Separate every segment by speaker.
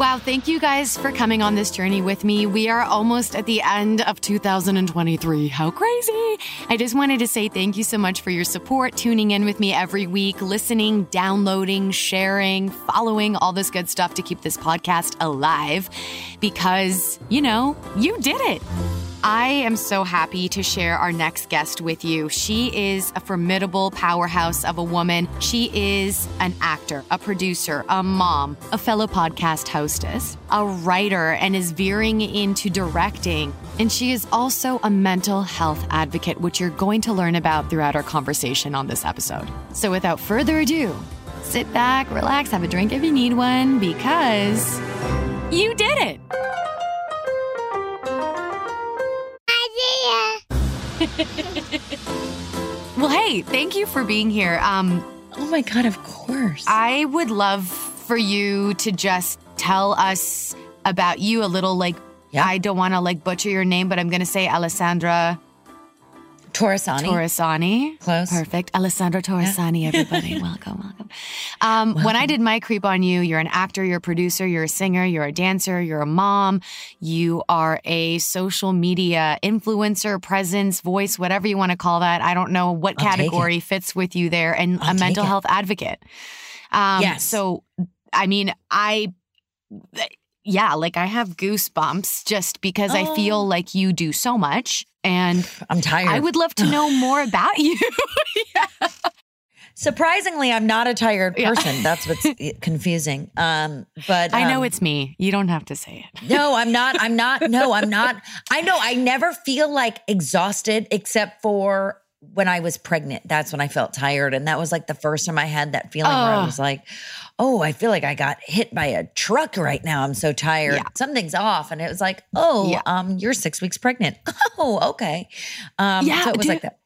Speaker 1: Wow, thank you guys for coming on this journey with me. We are almost at the end of 2023. How crazy! I just wanted to say thank you so much for your support, tuning in with me every week, listening, downloading, sharing, following all this good stuff to keep this podcast alive because, you know, you did it. I am so happy to share our next guest with you. She is a formidable powerhouse of a woman. She is an actor, a producer, a mom, a fellow podcast hostess, a writer, and is veering into directing. And she is also a mental health advocate, which you're going to learn about throughout our conversation on this episode. So without further ado, sit back, relax, have a drink if you need one, because you did it. well, hey, thank you for being here. Um,
Speaker 2: oh my God, of course.
Speaker 1: I would love for you to just tell us about you a little. Like,
Speaker 2: Yeah.
Speaker 1: I don't want to like butcher your name, but I'm going to say Alessandra
Speaker 2: Torresani.
Speaker 1: Torresani.
Speaker 2: Close.
Speaker 1: Perfect. Alessandra Torresani, everybody. welcome, welcome. Um, When I did my creep on you, you're an actor, you're a producer, you're a singer, you're a dancer, you're a mom, you are a social media influencer, presence, voice, whatever you want to call that. I don't know what
Speaker 2: I'll
Speaker 1: category fits with you there, and
Speaker 2: I'll
Speaker 1: a mental
Speaker 2: it.
Speaker 1: health advocate. Um,
Speaker 2: Yes.
Speaker 1: So, I mean, I. Yeah, like I have goosebumps just because I
Speaker 2: Oh.
Speaker 1: feel like you do so much. And
Speaker 2: I'm tired.
Speaker 1: I would love to know more about you.
Speaker 2: Surprisingly, I'm not a tired
Speaker 1: Yeah.
Speaker 2: person. That's what's confusing. Um, but
Speaker 1: I know
Speaker 2: um,
Speaker 1: it's me. You don't have to say it.
Speaker 2: no, I'm not. I'm not. No, I'm not. I know. I never feel like exhausted except for when I was pregnant. That's when I felt tired, and that was like the first time I had that feeling where I
Speaker 1: Oh.
Speaker 2: was like, "Oh, I feel like I got hit by a truck right now. I'm so tired.
Speaker 1: Yeah.
Speaker 2: Something's off." And it was like, "Oh,
Speaker 1: Yeah.
Speaker 2: um, you're six weeks pregnant. Oh, okay." Um,
Speaker 1: Yeah,
Speaker 2: so it was
Speaker 1: dude,
Speaker 2: like that.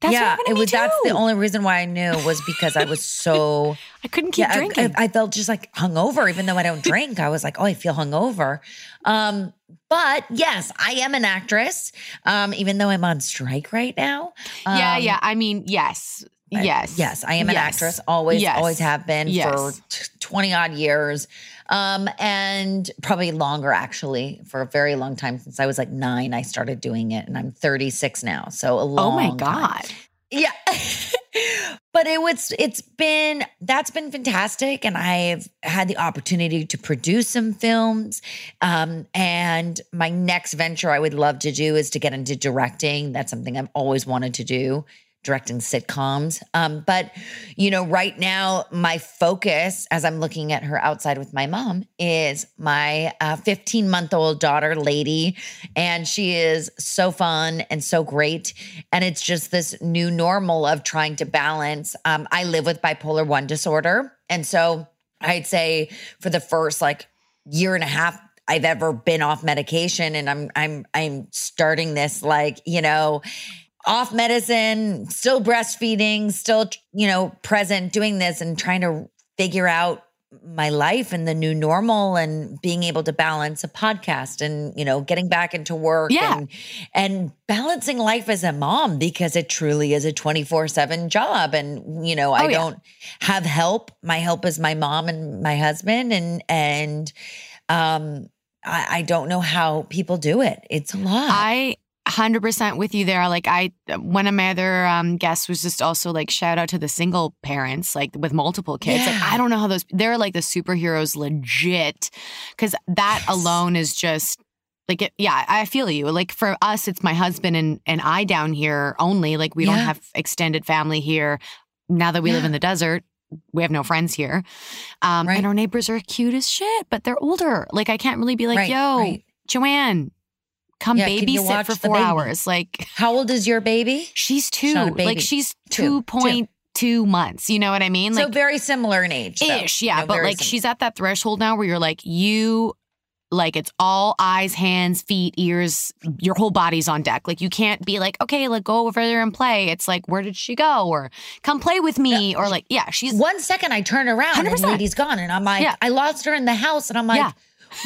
Speaker 1: That's
Speaker 2: yeah, it was. That's the only reason why I knew was because I was so.
Speaker 1: I couldn't keep
Speaker 2: yeah,
Speaker 1: drinking.
Speaker 2: I, I felt just like hungover, even though I don't drink. I was like, oh, I feel hungover. Um, but yes, I am an actress. Um, even though I'm on strike right now.
Speaker 1: yeah,
Speaker 2: Um,
Speaker 1: yeah. I mean, yes.
Speaker 2: I-
Speaker 1: Yes.
Speaker 2: yes, I am an
Speaker 1: Yes.
Speaker 2: actress. Always,
Speaker 1: Yes.
Speaker 2: always have been
Speaker 1: Yes.
Speaker 2: for t- twenty odd years, um, and probably longer actually. For a very long time since I was like nine, I started doing it, and I'm 36 now. So a long.
Speaker 1: Oh my
Speaker 2: time.
Speaker 1: God.
Speaker 2: Yeah. but it was it's been that's been fantastic and I've had the opportunity to produce some films um and my next venture I would love to do is to get into directing that's something I've always wanted to do directing sitcoms. Um but you know right now my focus as I'm looking at her outside with my mom is my 15 month old daughter lady. And she is so fun and so great. And it's just this new normal of trying to balance um, i live with bipolar 1 disorder. And so i'd say for the first like year and a half i've ever been off medication. And i'm i'm i'm starting this like you know off medicine still breastfeeding still you know present doing this and trying to figure out my life and the new normal and being able to balance a podcast and you know getting back into work
Speaker 1: Yeah.
Speaker 2: and and balancing life as a mom because it truly is a 24/7 job and you know I
Speaker 1: Oh, yeah.
Speaker 2: don't have help my help is my mom and my husband and and um I, I don't know how people do it it's a lot
Speaker 1: I 100% with you there. Like, I, one of my other um, guests was just also like, shout out to the single parents, like with multiple kids. Like,
Speaker 2: Yeah.
Speaker 1: I don't know how those, they're like the superheroes legit. Cause that
Speaker 2: Yes.
Speaker 1: alone is just, like it, yeah, I feel you. Like for us, it's my husband and and I down here only. Like we don't have extended family here. Now that we live in the desert, we have no friends here. Um,
Speaker 2: Right.
Speaker 1: And our neighbors are cute as shit, but they're older. Like I can't really be like,
Speaker 2: Right,
Speaker 1: yo,
Speaker 2: right.
Speaker 1: Joanne, come
Speaker 2: Yeah,
Speaker 1: babysit for four hours. Like
Speaker 2: how old is your baby
Speaker 1: she's two.
Speaker 2: not a
Speaker 1: like
Speaker 2: baby.
Speaker 1: she's
Speaker 2: Two.
Speaker 1: point two months. You know what I mean?
Speaker 2: so very similar in age though.
Speaker 1: ish, yeah.
Speaker 2: Know,
Speaker 1: but like
Speaker 2: similar.
Speaker 1: she's at that threshold now where you're like, you like it's all eyes, hands, feet, ears, your whole body's on deck. Like you can't be like, okay, like go over there and play. It's like, where did she go? Or come play with me. Or like, yeah, she's
Speaker 2: one second I turn around and
Speaker 1: 100%.
Speaker 2: lady's gone, and I'm like,
Speaker 1: Yeah.
Speaker 2: I lost her in the house, and I'm like,
Speaker 1: Yeah.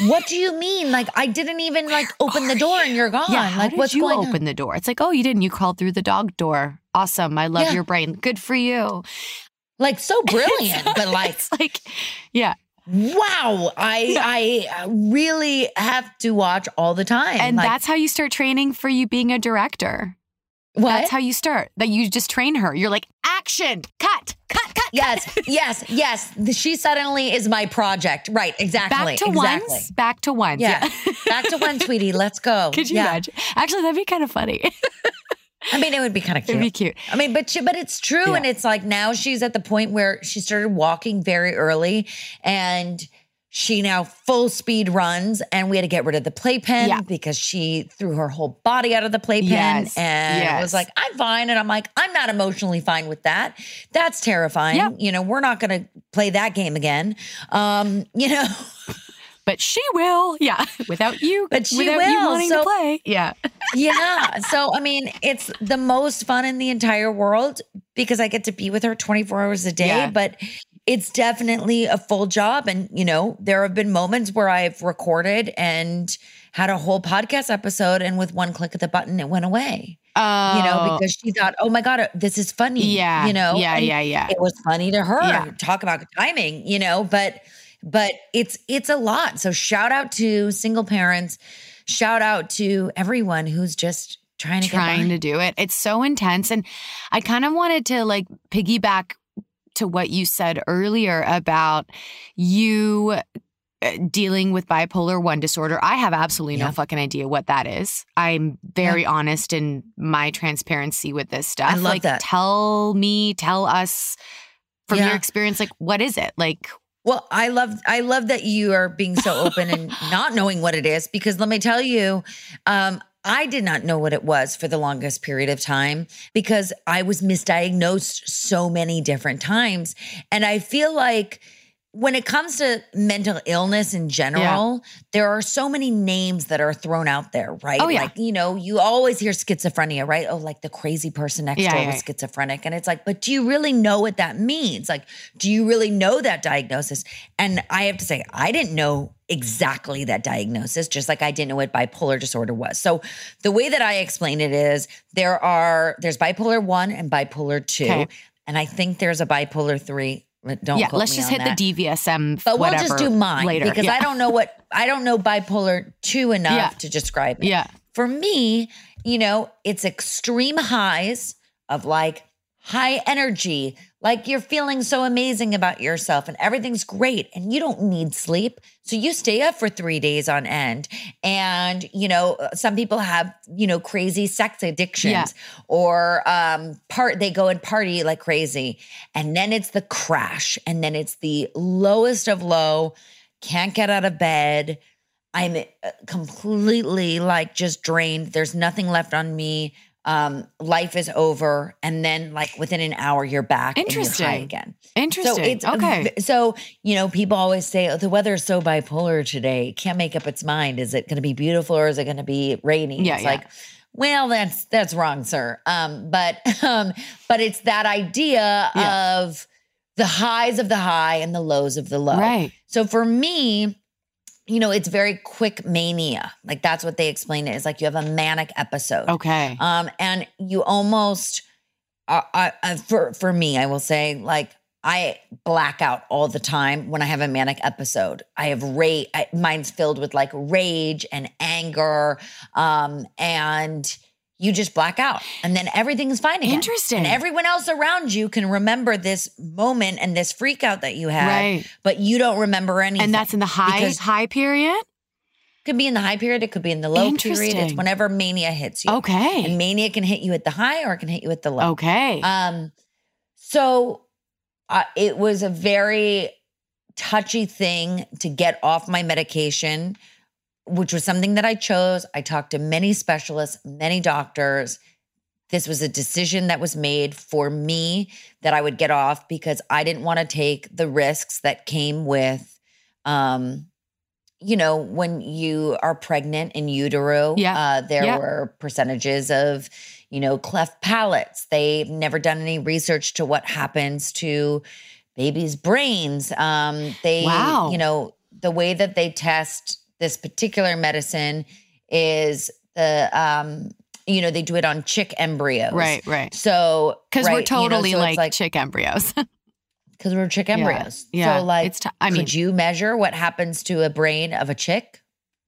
Speaker 2: What do you mean? Like I didn't even like open the door, and you're gone.
Speaker 1: Yeah, how
Speaker 2: like
Speaker 1: did
Speaker 2: what's
Speaker 1: you
Speaker 2: going
Speaker 1: open
Speaker 2: on?
Speaker 1: the door? It's like, oh, you didn't. You crawled through the dog door. Awesome. I love
Speaker 2: Yeah.
Speaker 1: your brain. Good for you.
Speaker 2: Like so brilliant, but like
Speaker 1: it's like, yeah.
Speaker 2: Wow, I I uh, really have to watch all the time.
Speaker 1: And
Speaker 2: Like,
Speaker 1: that's how you start training for you being a director.
Speaker 2: what?
Speaker 1: That's how you start. That you just train her. You're like, action, cut, cut, cut.
Speaker 2: Yes, yes, yes. The- She suddenly is my project. Right, exactly.
Speaker 1: Back to
Speaker 2: exactly.
Speaker 1: once. Back to once.
Speaker 2: Yeah. Back to one, sweetie. Let's go.
Speaker 1: Could you
Speaker 2: yeah.
Speaker 1: imagine? Actually, that'd be kind of funny.
Speaker 2: I mean, it would be kind of cute.
Speaker 1: It'd be cute.
Speaker 2: I mean, but she, but it's true,
Speaker 1: Yeah.
Speaker 2: and it's like now she's at the point where she started walking very early, and she now full speed runs, and we had to get rid of the playpen
Speaker 1: Yeah.
Speaker 2: because she threw her whole body out of the playpen,
Speaker 1: Yes,
Speaker 2: and
Speaker 1: yes.
Speaker 2: was like, I'm fine, and I'm like, I'm not emotionally fine with that. That's terrifying.
Speaker 1: Yeah.
Speaker 2: You know, we're not going to play that game again. Um, you know.
Speaker 1: But she will. Yeah. Without you.
Speaker 2: But she
Speaker 1: without you
Speaker 2: will,
Speaker 1: wanting
Speaker 2: so-
Speaker 1: to play. Yeah.
Speaker 2: yeah. So, I mean, it's the most fun in the entire world because I get to be with her 24 hours a day,
Speaker 1: Yeah.
Speaker 2: but it's definitely a full job. And, you know, there have been moments where I've recorded and had a whole podcast episode, and with one click of the button, it went away,
Speaker 1: Oh,
Speaker 2: you know, oh. because she thought, oh my God, uh, this is funny.
Speaker 1: yeah.
Speaker 2: You know,
Speaker 1: Yeah.
Speaker 2: And
Speaker 1: Yeah. Yeah.
Speaker 2: It was funny to her.
Speaker 1: Yeah.
Speaker 2: Talk about timing, you know, but, but it's it's a lot. So shout out to single parents. Shout out to everyone who's just trying to
Speaker 1: trying to do it. It's so intense. And I kind of wanted to like piggyback to what you said earlier about you uh, dealing with bipolar 1 disorder. I have absolutely
Speaker 2: Yeah.
Speaker 1: no fucking idea what that is. I'm very honest in my transparency with this stuff.
Speaker 2: I love
Speaker 1: like
Speaker 2: that.
Speaker 1: tell me, tell us from
Speaker 2: Yeah.
Speaker 1: your experience like what is it? Like
Speaker 2: Well, I love I love that you are being so open and not knowing what it is because let me tell you, um, I did not know what it was for the longest period of time because I was misdiagnosed so many different times. And I feel like when it comes to mental illness in general, there are so many names that are thrown out there, right?
Speaker 1: Oh, yeah.
Speaker 2: Like, you know, you always hear schizophrenia, right? Oh, like the crazy person next
Speaker 1: Yeah,
Speaker 2: door
Speaker 1: yeah,
Speaker 2: was schizophrenic. And it's like, but do you really know what that means? Like, do you really know that diagnosis? And I have to say, I didn't know exactly that diagnosis, just like I didn't know what bipolar disorder was. So the way that I explain it is there are there's bipolar one and bipolar two.
Speaker 1: Okay.
Speaker 2: And I think there's a bipolar three. Don't
Speaker 1: yeah, let's just hit
Speaker 2: that.
Speaker 1: the DVSM
Speaker 2: But we'll just do mine
Speaker 1: later
Speaker 2: because
Speaker 1: Yeah.
Speaker 2: I don't know what I don't know bipolar two enough
Speaker 1: Yeah.
Speaker 2: to describe it.
Speaker 1: Yeah.
Speaker 2: For me, you know, it's extreme highs of like high energy, like you're feeling so amazing about yourself and everything's great and you don't need sleep. So you stay up for 3 days on end. And, you know, some people have, you know, crazy sex addictions
Speaker 1: Yeah.
Speaker 2: or um part they go and party like crazy. And then it's the crash and then it's the lowest of low, can't get out of bed. I'm uh, completely like just drained. There's nothing left on me. Um, life is over, and then like within an hour, you're back and you're high
Speaker 1: Interesting.
Speaker 2: again.
Speaker 1: Interesting.
Speaker 2: So it's
Speaker 1: okay.
Speaker 2: So you know, people always say oh, the weather is so bipolar today. It can't make up its mind. Is it going to be beautiful or is it going to be rainy?
Speaker 1: Yeah,
Speaker 2: it's
Speaker 1: yeah.
Speaker 2: like, well, that's that's wrong, sir. Um, but um, but it's that idea
Speaker 1: Yeah.
Speaker 2: of the highs of the high and the lows of the low.
Speaker 1: Right.
Speaker 2: So for me, you know, it's very quick mania. Like that's what they explain it is like you have a manic episode.
Speaker 1: Okay.
Speaker 2: Um, and you almost, uh, uh, uh, for for me, I will say, like I black out all the time when I have a manic episode. I have rage. Mine's filled with like rage and anger, um, and you just black out, and then everything's fine again.
Speaker 1: Interesting.
Speaker 2: And everyone else around you can remember this moment and this freak out that you had,
Speaker 1: Right.
Speaker 2: but you don't remember anything.
Speaker 1: And that's in the high high period?
Speaker 2: could be in the high period. It could be in the low period. It's whenever mania hits you.
Speaker 1: Okay.
Speaker 2: And mania can hit you at the high or it can hit you at the low.
Speaker 1: okay.
Speaker 2: Um, so uh, it was a very touchy thing to get off my medication, which was something that I chose. I talked to many specialists, many doctors. This was a decision that was made for me that I would get off because I didn't want to take the risks that came with, um, you know, when you are pregnant in utero.
Speaker 1: Yeah.
Speaker 2: Uh, there
Speaker 1: Yeah.
Speaker 2: were percentages of, you know, cleft palates. They've never done any research to what happens to babies' brains. Um, they,
Speaker 1: Wow.
Speaker 2: you know, the way that they test this particular medicine is the, um, you know, they do it on chick embryos.
Speaker 1: right, right.
Speaker 2: So,
Speaker 1: Because we're
Speaker 2: right, you know,
Speaker 1: totally
Speaker 2: so it's
Speaker 1: like, chick embryos.
Speaker 2: because we're chick embryos.
Speaker 1: Yeah.
Speaker 2: So like,
Speaker 1: it's t- I
Speaker 2: could
Speaker 1: mean,
Speaker 2: you measure what happens to a brain of a chick?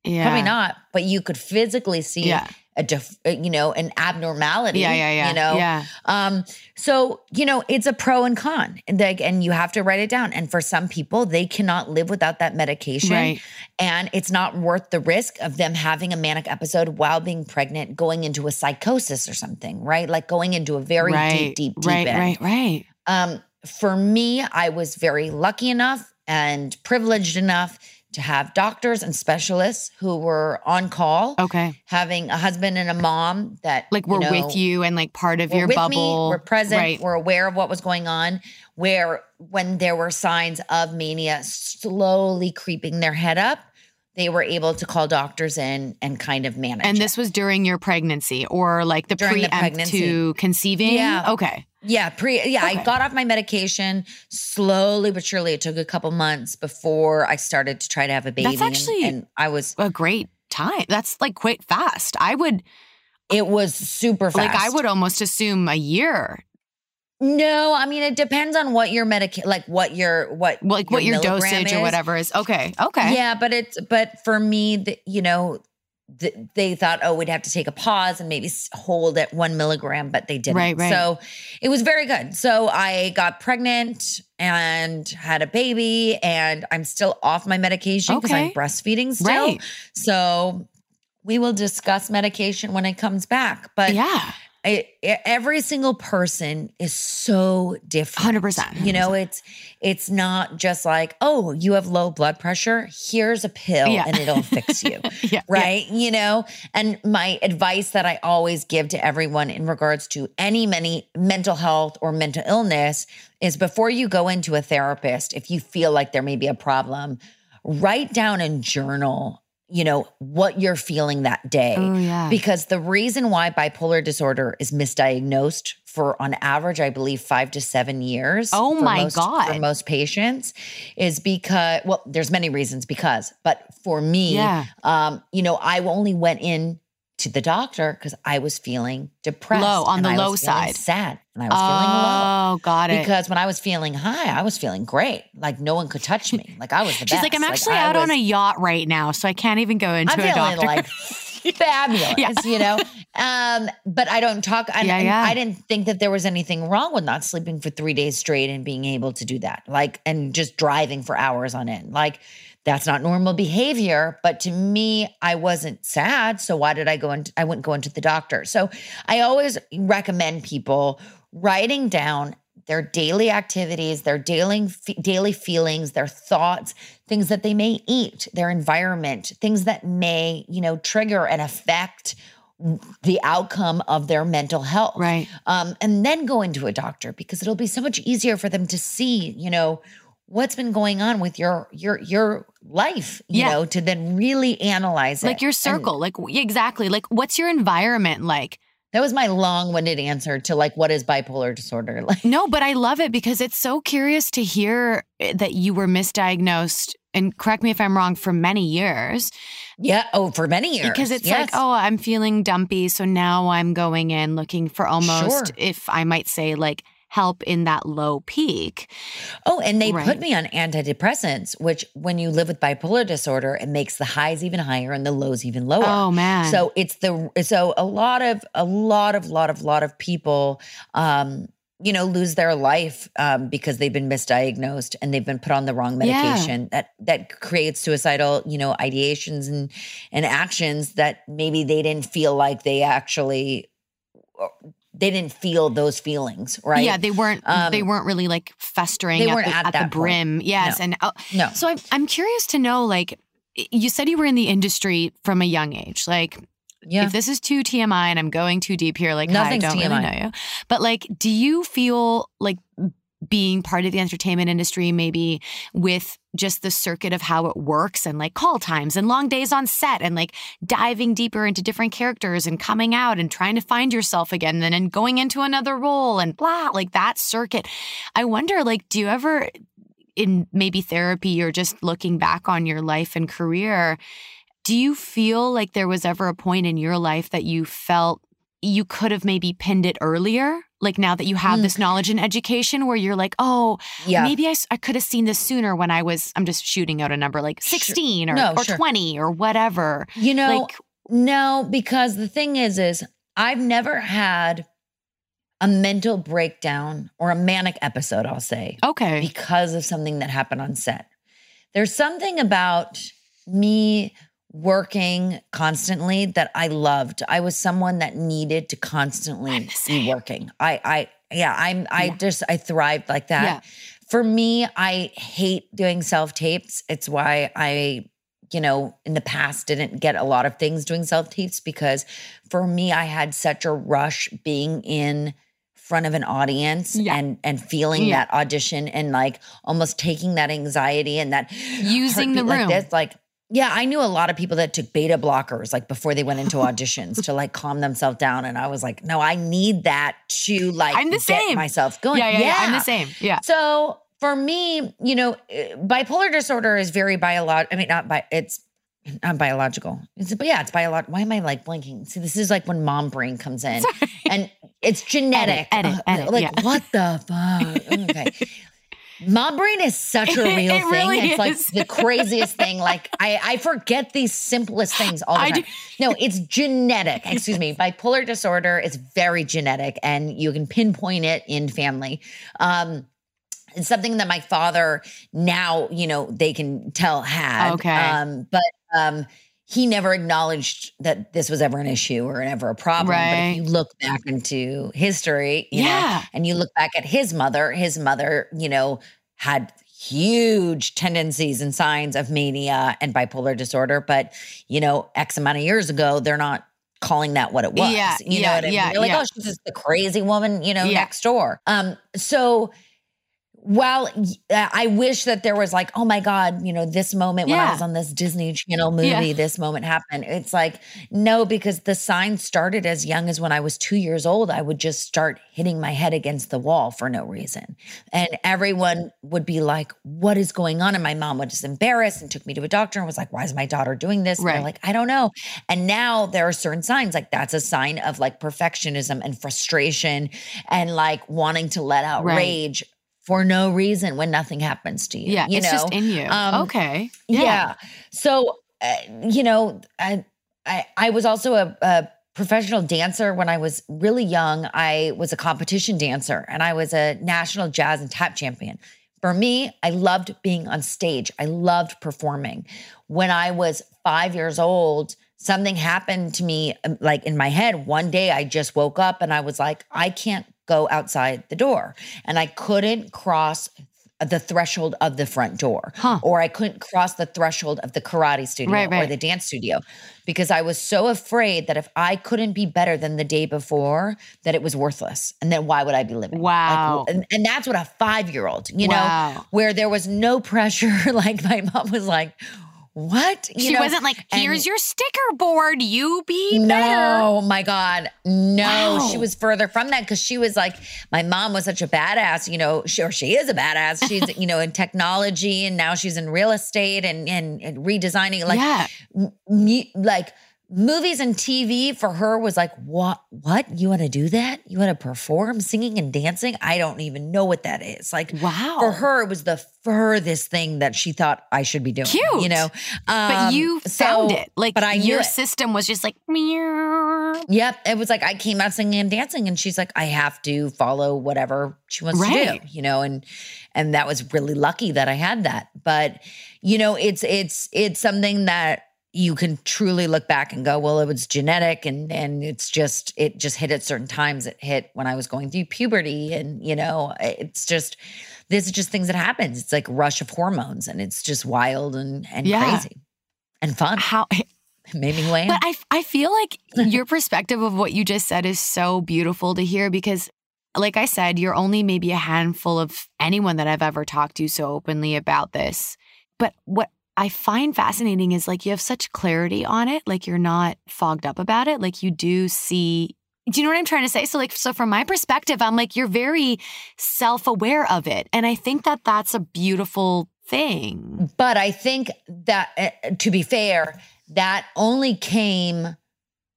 Speaker 1: yeah.
Speaker 2: Probably not, but you could physically see
Speaker 1: Yeah.
Speaker 2: A def- uh, you know an abnormality.
Speaker 1: Yeah, yeah, yeah.
Speaker 2: You know,
Speaker 1: yeah.
Speaker 2: um, so you know it's a pro and con, and like, and you have to write it down. And for some people, they cannot live without that medication,
Speaker 1: Right.
Speaker 2: and it's not worth the risk of them having a manic episode while being pregnant, going into a psychosis or something, right? Like going into a very
Speaker 1: right.
Speaker 2: deep, deep, deep
Speaker 1: right,
Speaker 2: end.
Speaker 1: right, right.
Speaker 2: Um, for me, I was very lucky enough and privileged enough to have doctors and specialists who were on call,
Speaker 1: Okay.
Speaker 2: having a husband and a mom that
Speaker 1: Like we're
Speaker 2: you know,
Speaker 1: with you and like part of your bubble.
Speaker 2: Me, we're present.
Speaker 1: Right.
Speaker 2: We're aware of what was going on. Where when there were signs of mania slowly creeping their head up, they were able to call doctors in and kind of manage.
Speaker 1: and
Speaker 2: it.
Speaker 1: this was during your pregnancy or like the
Speaker 2: During the
Speaker 1: preempt
Speaker 2: pregnancy.
Speaker 1: to conceiving?
Speaker 2: Yeah.
Speaker 1: Okay.
Speaker 2: Yeah, pre yeah,
Speaker 1: Okay.
Speaker 2: I got off my medication slowly but surely. It took a couple months before I started to try to have a baby. and-
Speaker 1: actually-
Speaker 2: and, I was
Speaker 1: A great time. That's like quite fast. I would
Speaker 2: it was super fast.
Speaker 1: like I would almost assume a year.
Speaker 2: No, I mean it depends on what your medication like what your what
Speaker 1: Like what your dosage or whatever is. Okay. Okay.
Speaker 2: Yeah, but it's but for me, the, you know, th- they thought, oh, we'd have to take a pause and maybe hold at one milligram, but they didn't.
Speaker 1: Right, right.
Speaker 2: So it was very good. So I got pregnant and had a baby, and I'm still off my medication because I'm breastfeeding still.
Speaker 1: Right.
Speaker 2: So we will discuss medication when it comes back. But
Speaker 1: yeah.
Speaker 2: Every single person is so different.
Speaker 1: 100%,
Speaker 2: You know, it's it's not just like, oh, you have low blood pressure. Here's a pill
Speaker 1: Yeah.
Speaker 2: and it'll fix you.
Speaker 1: Yeah.
Speaker 2: Right. You know, and my advice that I always give to everyone in regards to any, many mental health or mental illness is before you go into a therapist, if you feel like there may be a problem, write down and journal, you know, what you're feeling that day.
Speaker 1: Oh yeah.
Speaker 2: Because the reason why bipolar disorder is misdiagnosed for on average, I believe five to seven years.
Speaker 1: Oh my
Speaker 2: most-
Speaker 1: God.
Speaker 2: For most patients, is because well, there's many reasons because, but for me,
Speaker 1: Yeah.
Speaker 2: um, you know, I only went in to the doctor because I was feeling depressed,
Speaker 1: Low, on the low side.
Speaker 2: sad, and I was feeling low.
Speaker 1: oh, got it.
Speaker 2: Because when I was feeling high, I was feeling great. Like no one could touch me. Like I was the
Speaker 1: She's
Speaker 2: best.
Speaker 1: like, I'm actually
Speaker 2: I
Speaker 1: out on a yacht right now, so I can't even go into
Speaker 2: I'm
Speaker 1: a doctor.
Speaker 2: like fabulous,
Speaker 1: Yeah.
Speaker 2: you know. Um, but I don't talk.
Speaker 1: Yeah, yeah.
Speaker 2: I didn't think that there was anything wrong with not sleeping for three days straight and being able to do that, like, and just driving for hours on end. Like, that's not normal behavior. But to me, I wasn't sad. So why did I go into? I wouldn't go into the doctor. So I always recommend people writing down their daily activities, their daily daily feelings, their thoughts, things that they may eat, their environment, things that may, you know, trigger and affect the outcome of their mental health.
Speaker 1: Right.
Speaker 2: Um, and then go into a doctor because it'll be so much easier for them to see, you know, what's been going on with your your your life, you
Speaker 1: Yeah.
Speaker 2: know, to then really analyze it.
Speaker 1: like your
Speaker 2: And
Speaker 1: circle. Like exactly. Like what's your environment like?
Speaker 2: that was my long-winded answer to like what is bipolar disorder like.
Speaker 1: No, but I love it because it's so curious to hear eh, that you were misdiagnosed. And correct me if I'm wrong. For many years,
Speaker 2: Yeah. Oh, for many years.
Speaker 1: because it's
Speaker 2: Yes.
Speaker 1: like, oh, I'm feeling dumpy, so now I'm going in looking for almost,
Speaker 2: Sure.
Speaker 1: if I might say, like help in that low peak.
Speaker 2: Oh, and they
Speaker 1: Right.
Speaker 2: put me on antidepressants, which when you live with bipolar disorder, it makes the highs even higher and the lows even lower.
Speaker 1: Oh man.
Speaker 2: So it's the so a lot of a lot of lot of lot of people um you know lose their life um, because they've been misdiagnosed and they've been put on the wrong
Speaker 1: Yeah.
Speaker 2: medication that that creates suicidal you know ideations and and actions that maybe they didn't feel like they actually they didn't feel those feelings right
Speaker 1: Yeah, they weren't. they
Speaker 2: Um,
Speaker 1: weren't really like festering
Speaker 2: they
Speaker 1: at,
Speaker 2: weren't
Speaker 1: the,
Speaker 2: at
Speaker 1: at the
Speaker 2: that point.
Speaker 1: brim. Yes,
Speaker 2: No.
Speaker 1: and uh,
Speaker 2: no
Speaker 1: so I'm I'm curious to know, like, you said you were in the industry from a young age. Like,
Speaker 2: yeah
Speaker 1: if this is too TMI and I'm going too deep here, like,
Speaker 2: Nothing's
Speaker 1: hi, I don't really know you, but like, do you feel like being part of the entertainment industry, maybe with just the circuit of how it works and like call times and long days on set and like diving deeper into different characters and coming out and trying to find yourself again and then going into another role and blah, like that circuit. I wonder, like, do you ever in maybe therapy or just looking back on your life and career, do you feel like there was ever a point in your life that you felt you could have maybe pinned it earlier? Like now that you have
Speaker 2: Mm.
Speaker 1: this knowledge and education where you're like, oh,
Speaker 2: Yeah.
Speaker 1: maybe i, I could have seen this sooner when I was, I'm just shooting out a number like
Speaker 2: Sure.
Speaker 1: 16 or,
Speaker 2: No,
Speaker 1: or
Speaker 2: sure.
Speaker 1: 20 or whatever.
Speaker 2: You know,
Speaker 1: like,
Speaker 2: no, because the thing is, is I've never had a mental breakdown or a manic episode, I'll say,
Speaker 1: okay.
Speaker 2: because of something that happened on set. There's something about me working constantly that I loved. I was someone that needed to constantly be working. I I yeah, I'm I
Speaker 1: Yeah.
Speaker 2: just I thrived like that.
Speaker 1: Yeah.
Speaker 2: For me, I hate doing self-tapes. It's why I you know, in the past didn't get a lot of things doing self-tapes because for me I had such a rush being in front of an audience
Speaker 1: Yeah.
Speaker 2: and and feeling
Speaker 1: Yeah.
Speaker 2: that audition and like almost taking that anxiety and that
Speaker 1: Using the
Speaker 2: heartbeat like
Speaker 1: room.
Speaker 2: this like yeah, I knew a lot of people that took beta blockers like before they went into auditions to like calm themselves down. And I was like, no, I need that to like
Speaker 1: I'm the
Speaker 2: get
Speaker 1: same.
Speaker 2: myself going.
Speaker 1: yeah, yeah, yeah. I'm the same. Yeah.
Speaker 2: So for me, you know, eh, bipolar disorder is very biological. I mean, not by it's not biological. It's but yeah, it's biological. Why am I like blinking? See, this is like when mom brain comes in, and it's genetic.
Speaker 1: edit,
Speaker 2: Uh,
Speaker 1: edit,
Speaker 2: like
Speaker 1: yeah.
Speaker 2: what the fuck? Okay. Mom brain is such a real
Speaker 1: It
Speaker 2: thing.
Speaker 1: really
Speaker 2: it's like the craziest thing. Like I, I forget these simplest things all the
Speaker 1: I
Speaker 2: time.
Speaker 1: do-
Speaker 2: No, it's genetic. Excuse me. Bipolar disorder is very genetic, and you can pinpoint it in family. Um, it's something that my father now, you know, they can tell had.
Speaker 1: Okay.
Speaker 2: Um, but um, he never acknowledged that this was ever an issue or ever a problem. But
Speaker 1: Right.
Speaker 2: if you look back into history, you know,
Speaker 1: Yeah.
Speaker 2: and you look back at his mother, his mother, you know, had huge tendencies and signs of mania and bipolar disorder. But, you know, X amount of years ago, they're not calling that what it was.
Speaker 1: Yeah,
Speaker 2: you
Speaker 1: yeah,
Speaker 2: know what I mean?
Speaker 1: yeah,
Speaker 2: They're like,
Speaker 1: yeah.
Speaker 2: oh, she's just the crazy woman, you know,
Speaker 1: Yeah.
Speaker 2: next door. Um, so y- uh, I wish that there was like, oh my God, you know, this moment when I was on this Disney Channel movie,
Speaker 1: Yeah.
Speaker 2: this moment happened. It's like, no, because the sign started as young as when I was two years old. I would just start hitting my head against the wall for no reason. And everyone would be like, what is going on? And my mom was just embarrassed and took me to a doctor and was like, why is my daughter doing this? And
Speaker 1: Right.
Speaker 2: they're like, I don't know. And now there are certain signs like that's a sign of like perfectionism and frustration and like wanting to let out
Speaker 1: Right.
Speaker 2: rage for no reason when nothing happens to you.
Speaker 1: Yeah.
Speaker 2: you
Speaker 1: it's
Speaker 2: know?
Speaker 1: just in you.
Speaker 2: Um,
Speaker 1: okay.
Speaker 2: Yeah. So, uh, you know, I, I I was also a, a professional dancer when I was really young. I was a competition dancer and I was a national jazz and tap champion. For me, I loved being on stage. I loved performing. When I was 5 years old, something happened to me um, like in my head. One day I just woke up and I was like, I can't go outside the door. And I couldn't cross the threshold of the front door
Speaker 1: Huh.
Speaker 2: or I couldn't cross the threshold of the karate studio
Speaker 1: Right,
Speaker 2: or the dance studio because I was so afraid that if I couldn't be better than the day before, that it was worthless. And then why would I be living? Like,
Speaker 1: Wow.
Speaker 2: and, and that's what a five year old, you know, where there was no pressure. like my mom was like, what? You
Speaker 1: she
Speaker 2: know?
Speaker 1: wasn't like,
Speaker 2: and-
Speaker 1: here's your sticker board. You be better.
Speaker 2: no, my God. No,
Speaker 1: Wow.
Speaker 2: she was further from that because she was like, my mom was such a badass, you know, she, or she is a badass. She's, you know, in technology and now she's in real estate and, and, and redesigning. Like,
Speaker 1: yeah.
Speaker 2: m- like movies and TV for her was like, what, what? You want to do that? You want to perform singing and dancing? I don't even know what that is. Like,
Speaker 1: Wow.
Speaker 2: for her, it was the furthest thing that she thought I should be doing.
Speaker 1: Cute.
Speaker 2: You know,
Speaker 1: But
Speaker 2: Um,
Speaker 1: you
Speaker 2: so-
Speaker 1: found it. Like
Speaker 2: but I
Speaker 1: your system was just like, meow.
Speaker 2: Yep. It was like I came out singing and dancing and she's like, I have to follow whatever she wants to do, you know, and and that was really lucky that I had that. But, you know, it's it's it's something that you can truly look back and go, well, it was genetic and and it's just it just hit at certain times. It hit when I was going through puberty and you know, it's just this is just things that happens. It's like rush of hormones and it's just wild and and
Speaker 1: Yeah.
Speaker 2: crazy and fun.
Speaker 1: How
Speaker 2: made me.
Speaker 1: But I, I feel like your perspective of what you just said is so beautiful to hear because, like I said, you're only maybe a handful of anyone that I've ever talked to so openly about this. But what I find fascinating is like you have such clarity on it. Like you're not fogged up about it. Like you do see. Do you know what I'm trying to say? So, like, so from my perspective, I'm like, you're very self aware of it. And I think that that's a beautiful thing.
Speaker 2: But I think that, uh, to be fair, that only came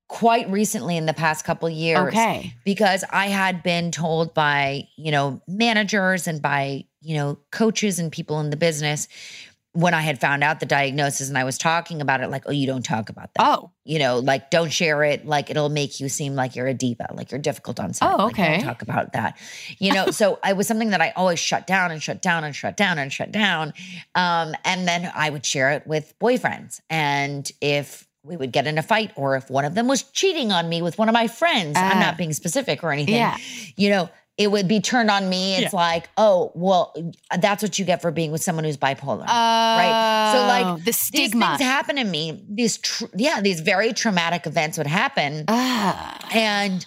Speaker 2: quite recently in the past couple years.
Speaker 1: Okay.
Speaker 2: Because I had been told by, you know, managers and by, you know, coaches and people in the business when I had found out the diagnosis and I was talking about it, like, oh, you don't talk about that.
Speaker 1: Oh.
Speaker 2: You know, like don't share it. Like it'll make you seem like you're a diva, like you're difficult on set.
Speaker 1: Oh,
Speaker 2: Like,
Speaker 1: okay.
Speaker 2: don't talk about that. You know, so I was something that I always shut down and shut down and shut down and shut down. Um, and then I would share it with boyfriends. And if we would get in a fight or if one of them was cheating on me with one of my friends, I'm
Speaker 1: Ah.
Speaker 2: not being specific or anything.
Speaker 1: Yeah.
Speaker 2: You know, it would be turned on me. It's like, oh, well, that's what you get for being with someone who's bipolar. right. So like
Speaker 1: Oh, the
Speaker 2: these
Speaker 1: stigma.
Speaker 2: things happen to me. These tr- yeah, these very traumatic events would happen.
Speaker 1: Ah.
Speaker 2: And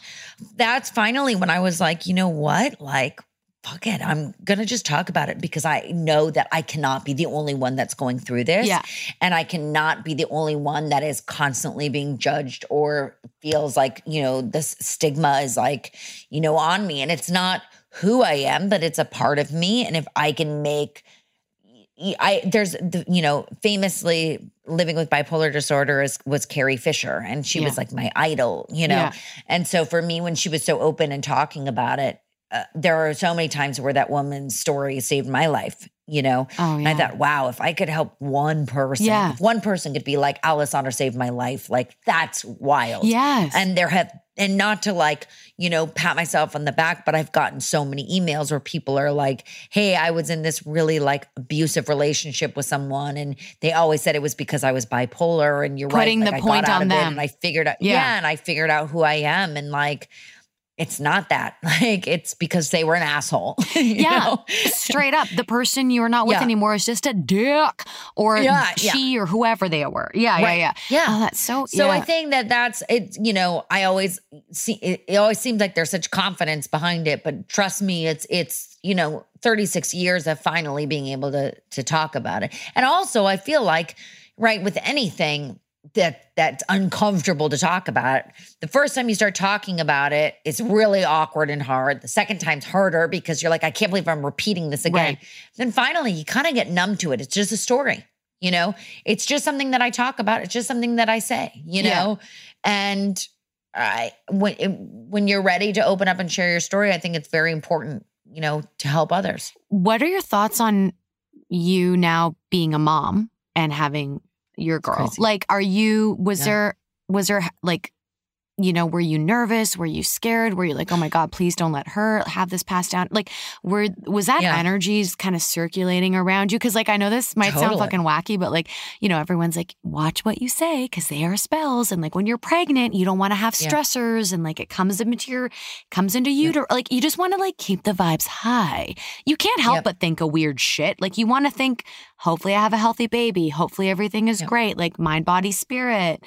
Speaker 2: that's finally when I was like, you know what? Like, fuck it. I'm going to just talk about it because I know that I cannot be the only one that's going through this.
Speaker 1: Yeah.
Speaker 2: And I cannot be the only one that is constantly being judged or feels like, you know, this stigma is like, you know, on me. And it's not who I am, but it's a part of me. And if I can make, I there's the, you know famously living with bipolar disorder is was Carrie Fisher and she was like my idol you know
Speaker 1: Yeah.
Speaker 2: and so for me when she was so open and talking about it uh, there are so many times where that woman's story saved my life you know
Speaker 1: Oh,
Speaker 2: and I thought wow if I could help one person
Speaker 1: Yeah.
Speaker 2: if one person could be like Alessandra saved my life like that's wild
Speaker 1: Yes.
Speaker 2: and there have and not to like you know pat myself on the back but i've gotten so many emails where people are like hey i was in this really like abusive relationship with someone and they always said it was because i was bipolar and you're
Speaker 1: Putting
Speaker 2: right
Speaker 1: the
Speaker 2: like,
Speaker 1: point
Speaker 2: I out
Speaker 1: on them.
Speaker 2: and i figured out
Speaker 1: Yeah.
Speaker 2: yeah. and i figured out who i am and like it's not that like it's because they were an asshole
Speaker 1: yeah,
Speaker 2: know?
Speaker 1: straight up. The person you're not with
Speaker 2: Yeah.
Speaker 1: anymore is just a dick, or
Speaker 2: Yeah,
Speaker 1: she, or whoever they were. Yeah,
Speaker 2: Right.
Speaker 1: yeah, yeah.
Speaker 2: Yeah.
Speaker 1: Oh, that's so.
Speaker 2: So I think that that's it. You know, I always see it, it. always seems like there's such confidence behind it, but trust me, it's it's you know 36 years of finally being able to to talk about it, and also I feel like right with anything that that's uncomfortable to talk about. The first time you start talking about it, it's really awkward and hard. The second time's harder because you're like, I can't believe I'm repeating this again.
Speaker 1: Right.
Speaker 2: Then finally, you kind of get numb to it. It's just a story. You know, it's just something that I talk about. It's just something that I say, you
Speaker 1: Yeah.
Speaker 2: know? And I when it- when you're ready to open up and share your story, I think it's very important, you know, to help others.
Speaker 1: what are your thoughts on you now being a mom and having your girl? Like, are you? Was
Speaker 2: Yeah.
Speaker 1: there? Was there like? You know, were you nervous? Were you scared? Were you like, oh my God, please don't let her have this passed down? Like, were was that
Speaker 2: Yeah.
Speaker 1: energies kind of circulating around you? Cause like I know this might sound fucking wacky, but like, you know, everyone's like, watch what you say, because they are spells. And like when you're pregnant, you don't want to have
Speaker 2: Yeah.
Speaker 1: stressors and like it comes into your comes into you to like you just want to like keep the vibes high. You can't help
Speaker 2: Yep.
Speaker 1: but think a weird shit. Like you want to think, hopefully I have a healthy baby. Hopefully everything is
Speaker 2: Yep.
Speaker 1: great. Like mind, body, spirit.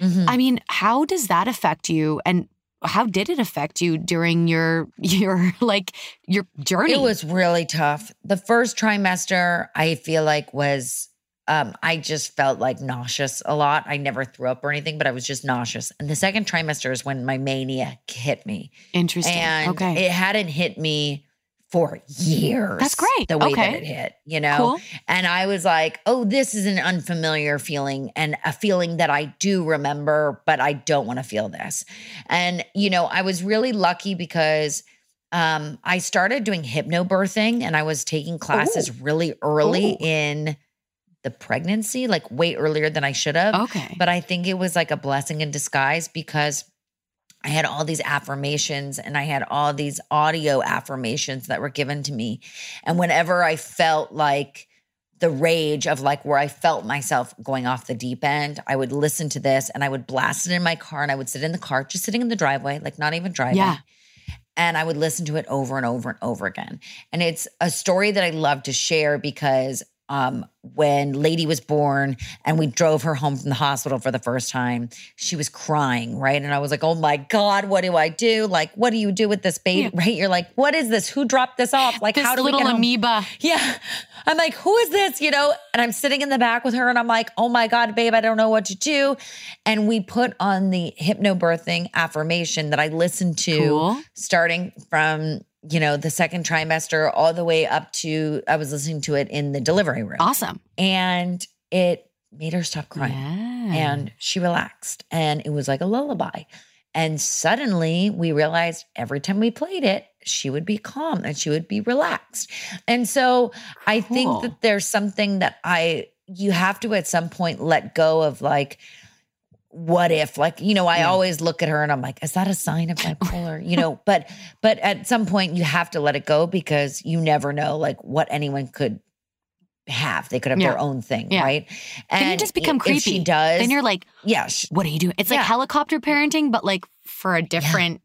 Speaker 2: Mhm.
Speaker 1: I mean, how does that affect you? And how did it affect you during your your like your journey?
Speaker 2: It was really tough. The first trimester, I feel like was um, I just felt like nauseous a lot. I never threw up or anything, but I was just nauseous. And the second trimester is when my mania hit me.
Speaker 1: interesting.
Speaker 2: And
Speaker 1: okay.
Speaker 2: it hadn't hit me for years.
Speaker 1: That's great.
Speaker 2: The way
Speaker 1: Okay.
Speaker 2: that it hit, you know?
Speaker 1: cool.
Speaker 2: And I was like, oh, this is an unfamiliar feeling and a feeling that I do remember, but I don't want to feel this. And, you know, I was really lucky because um, I started doing hypnobirthing and I was taking classes really early
Speaker 1: Ooh.
Speaker 2: in the pregnancy, like way earlier than I should have.
Speaker 1: Okay.
Speaker 2: But I think it was like a blessing in disguise because I had all these affirmations and I had all these audio affirmations that were given to me. And whenever I felt like the rage of like where I felt myself going off the deep end, I would listen to this and I would blast it in my car and I would sit in the car, just sitting in the driveway, like not even driving.
Speaker 1: Yeah.
Speaker 2: And I would listen to it over and over and over again. And it's a story that I love to share because um, when Lady was born and we drove her home from the hospital for the first time, she was crying, right? And I was like, oh my God, what do I do? Like, what do you do with this baby? Right? You're like, what is this? Who dropped this off? Like,
Speaker 1: this
Speaker 2: how do we
Speaker 1: little
Speaker 2: get home?
Speaker 1: amoeba.
Speaker 2: Yeah. I'm like, who is this? You know, and I'm sitting in the back with her and I'm like, oh my God, babe, I don't know what to do. And we put on the hypnobirthing affirmation that I listened to
Speaker 1: Cool.
Speaker 2: starting from, you know, the second trimester all the way up to, I was listening to it in the delivery room.
Speaker 1: Awesome.
Speaker 2: And it made her stop crying. and she relaxed and it was like a lullaby. And suddenly we realized every time we played it, she would be calm and she would be relaxed. And so I think that there's something that I, you have to at some point let go of like, what if like you know i
Speaker 1: Yeah.
Speaker 2: always look at her and i'm like is that a sign of bipolar you know but but at some point you have to let it go because you never know like what anyone could have they could have
Speaker 1: Yeah.
Speaker 2: their own thing
Speaker 1: Yeah.
Speaker 2: right
Speaker 1: Then you just become
Speaker 2: if
Speaker 1: creepy.
Speaker 2: she does
Speaker 1: Then you're like,
Speaker 2: yeah
Speaker 1: what are you doing? It's like helicopter parenting, but like for a different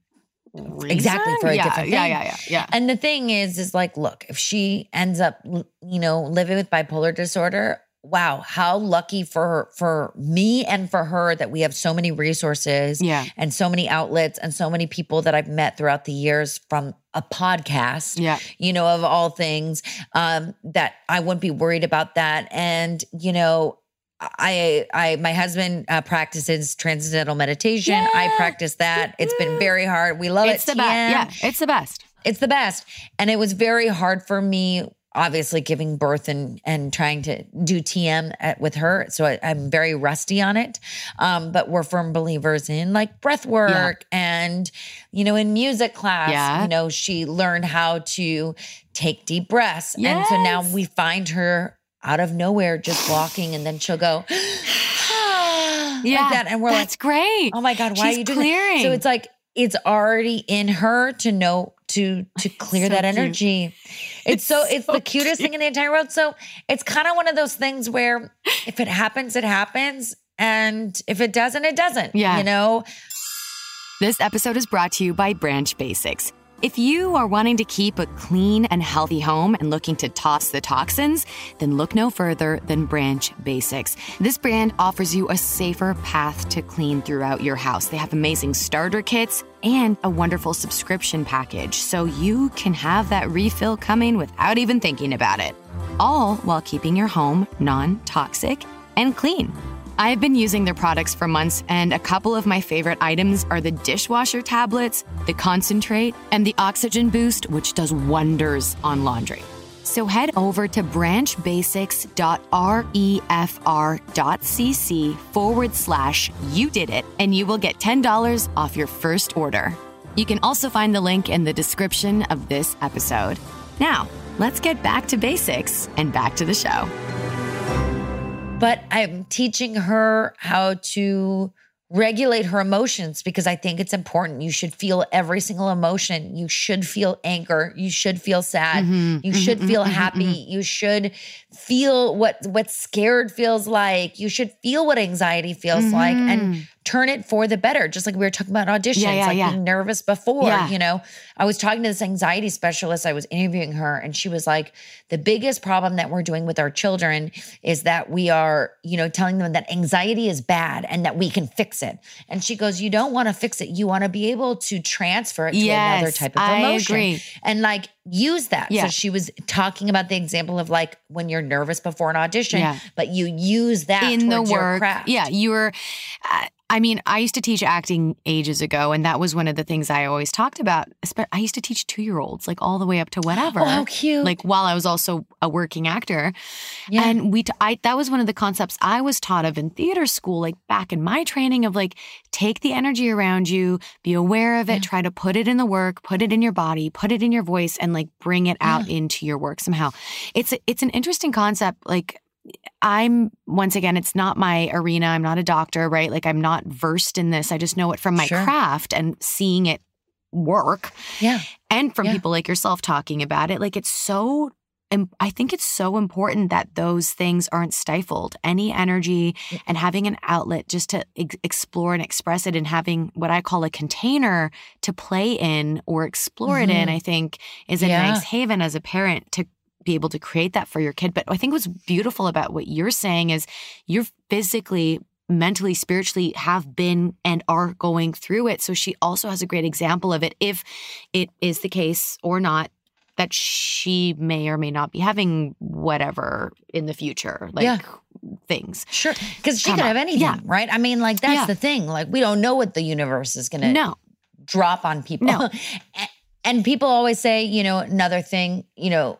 Speaker 1: reason?
Speaker 2: Exactly, for a
Speaker 1: yeah,
Speaker 2: different
Speaker 1: Yeah, yeah, yeah, yeah.
Speaker 2: And the thing is, is like, look, if she ends up, you know, living with bipolar disorder, wow, how lucky for her, for me and for her that we have so many resources
Speaker 1: Yeah.
Speaker 2: and so many outlets and so many people that I've met throughout the years from a podcast,
Speaker 1: Yeah.
Speaker 2: you know, of all things, um, that I wouldn't be worried about that. And, you know, I, I, my husband uh, practices transcendental meditation. I practice that. It's been very hard. We love
Speaker 1: It's
Speaker 2: it.
Speaker 1: the best. Yeah, it's the best.
Speaker 2: It's the best. And it was very hard for me, obviously, giving birth and and trying to do TM at, with her. So I, I'm very rusty on it. Um, but we're firm believers in like breath work and, you know, in music class,
Speaker 1: Yeah.
Speaker 2: you know, she learned how to take deep breaths. And so now we find her out of nowhere just walking and then she'll go,
Speaker 1: Yeah.
Speaker 2: like that. And we're like,
Speaker 1: That's great.
Speaker 2: oh my god why
Speaker 1: She's
Speaker 2: are you doing
Speaker 1: clearing.
Speaker 2: that? so it's like it's already in her to know to to clear
Speaker 1: so
Speaker 2: that
Speaker 1: cute.
Speaker 2: energy it's,
Speaker 1: It's
Speaker 2: so it's
Speaker 1: so
Speaker 2: the cutest thing in the entire world so it's kind of one of those things where if it happens it happens and if it doesn't it doesn't
Speaker 1: Yeah.
Speaker 2: you know
Speaker 1: This episode is brought to you by Branch Basics. If you are wanting to keep a clean and healthy home and looking to toss the toxins, then look no further than Branch Basics. This brand offers you a safer path to clean throughout your house. They have amazing starter kits and a wonderful subscription package so you can have that refill coming without even thinking about it. All while keeping your home non toxic and clean. I've been using their products for months, and a couple of my favorite items are the dishwasher tablets, the concentrate, and the oxygen boost, which does wonders on laundry. So head over to branchbasics.refr.cc forward slash you did it, and you will get $10 off your first order. You can also find the link in the description of this episode. Now, let's get back to basics and back to the show.
Speaker 2: But i'm teaching her how to regulate her emotions because i think it's important. You should feel every single emotion. You should feel anger. You should feel sad.
Speaker 1: Mhm,
Speaker 2: you
Speaker 1: mhm,
Speaker 2: should feel
Speaker 1: mhm,
Speaker 2: happy.
Speaker 1: Mhm.
Speaker 2: you should feel what what scared feels like you should feel what anxiety feels like and
Speaker 1: Mhm.
Speaker 2: turn it for the better just like we were talking about auditions
Speaker 1: Yeah, yeah,
Speaker 2: like
Speaker 1: yeah.
Speaker 2: being nervous before you know i was talking to this anxiety specialist i was interviewing her and she was like the biggest problem that we're doing with our children is that we are you know telling them that anxiety is bad and that we can fix it and she goes you don't want to fix it you want to be able to transfer it to another type of
Speaker 1: I
Speaker 2: emotion
Speaker 1: agree.
Speaker 2: and like use that.
Speaker 1: Yeah.
Speaker 2: So she was talking about the example of like when you're nervous before an audition,
Speaker 1: Yeah.
Speaker 2: but you use that
Speaker 1: in the work.
Speaker 2: craft.
Speaker 1: Yeah, you were. Uh, I mean, I used to teach acting ages ago, and that was one of the things I always talked about. I used to teach two year olds, like all the way up to oh, whatever.
Speaker 2: Oh, how cute.
Speaker 1: Like while I was also a working actor,
Speaker 2: yeah.
Speaker 1: and we, t- I that was one of the concepts I was taught of in theater school, like back in my training of like take the energy around you, be aware of it,
Speaker 2: Yeah.
Speaker 1: try to put it in the work, put it in your body, put it in your voice, and like bring it out into your work somehow. It's a, it's an interesting concept, like. I'm once again, it's not my arena. I'm not a doctor, right? Like I'm not versed in this. I just know it from my
Speaker 2: Sure.
Speaker 1: craft and seeing it work
Speaker 2: yeah.
Speaker 1: and from
Speaker 2: Yeah.
Speaker 1: people like yourself talking about it. Like it's so, im- I think it's so important that those things aren't stifled. Any energy and having an outlet just to ex- explore and express it and having what I call a container to play in or explore it in,
Speaker 2: Mhm.
Speaker 1: I think is a
Speaker 2: Yeah.
Speaker 1: nice haven as a parent to be able to create that for your kid. But I think what's beautiful about what you're saying is you're physically mentally, spiritually have been and are going through it. So she also has a great example of it if it is the case or not that she may or may not be having whatever in the future, like
Speaker 2: Yeah.
Speaker 1: things.
Speaker 2: Sure. Because she
Speaker 1: Come
Speaker 2: could
Speaker 1: up.
Speaker 2: have anything,
Speaker 1: Yeah.
Speaker 2: right? I mean, like that's
Speaker 1: Yeah.
Speaker 2: the thing. Like we don't know what the universe is gonna
Speaker 1: No,
Speaker 2: drop on people.
Speaker 1: No.
Speaker 2: And people always say, you know, another thing, you know,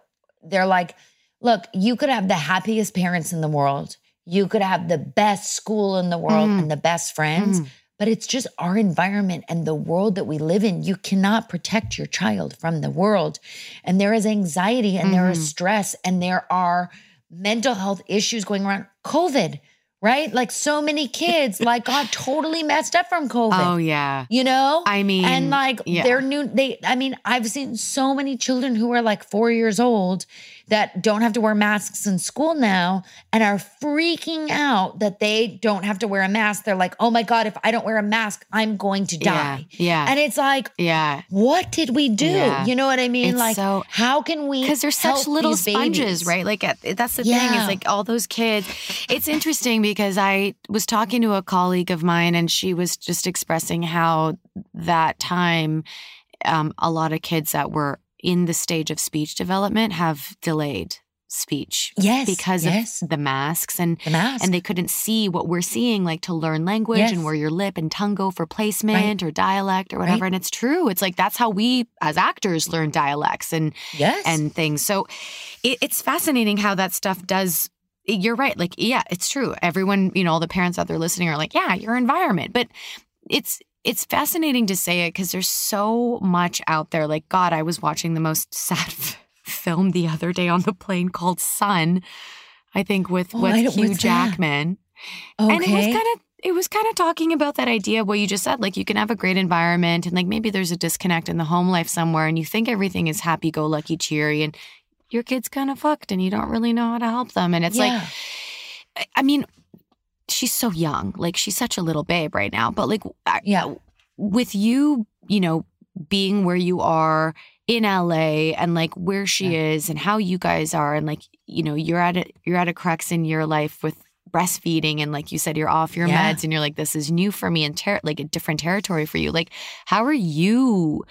Speaker 2: they're like, look, you could have the happiest parents in the world. You could have the best school in the world
Speaker 1: Mhm.
Speaker 2: and the best friends,
Speaker 1: Mhm.
Speaker 2: but it's just our environment and the world that we live in. You cannot protect your child from the world. And there is anxiety and there is
Speaker 1: Mhm.
Speaker 2: stress and there are mental health issues going around. COVID, right? Like so many kids like got totally messed up from COVID.
Speaker 1: Oh yeah.
Speaker 2: You know?
Speaker 1: I mean,
Speaker 2: and like
Speaker 1: yeah.
Speaker 2: they're new they i mean i've seen so many children who are like four years old that don't have to wear masks in school now and are freaking out that they don't have to wear a mask they're like oh my god if i don't wear a mask i'm going to die
Speaker 1: yeah,
Speaker 2: and it's like
Speaker 1: yeah.
Speaker 2: what did we do
Speaker 1: Yeah.
Speaker 2: you know what i mean
Speaker 1: It's
Speaker 2: like
Speaker 1: so-
Speaker 2: how can we
Speaker 1: because they're such little sponges,
Speaker 2: babies?
Speaker 1: right? Like that's the thing
Speaker 2: Yeah.
Speaker 1: is like all those kids. It's interesting because I was talking to a colleague of mine, and she was just expressing how that time, um, a lot of kids that were in the stage of speech development have delayed speech
Speaker 2: yes
Speaker 1: because
Speaker 2: yes.
Speaker 1: of the masks and
Speaker 2: the mask.
Speaker 1: and they couldn't see what we're seeing like to learn language
Speaker 2: Yes.
Speaker 1: and where your lip and tongue go for placement or dialect or whatever.
Speaker 2: Right.
Speaker 1: and it's true. It's like that's how we as actors learn dialects and
Speaker 2: yes.
Speaker 1: and things. So it, it's fascinating how that stuff does you're right. Like yeah it's true. Everyone you know all the parents out there listening are like yeah your environment. But it's it's fascinating to say it because there's so much out there. Like god i was watching the most sad f- film the other day on the plane called Son i think with
Speaker 2: Oh,
Speaker 1: with hugh jackman.
Speaker 2: Okay
Speaker 1: and it was kind of it was kind of talking about that idea of what you just said like you can have a great environment and like maybe there's a disconnect in the home life somewhere and you think everything is happy go lucky cheery and your kid's kind of fucked and you don't really know how to help them and it's like
Speaker 2: Yeah.
Speaker 1: I- i mean she's so young like she's such a little babe right now but like
Speaker 2: Yeah.
Speaker 1: with you you know being where you are in LA and like where she is and how you guys are and like you know you're at a you're at a crux in your life with breastfeeding and like you said you're off your
Speaker 2: Yeah.
Speaker 1: meds and you're like this is new for me and ter- like a different territory for you like how are you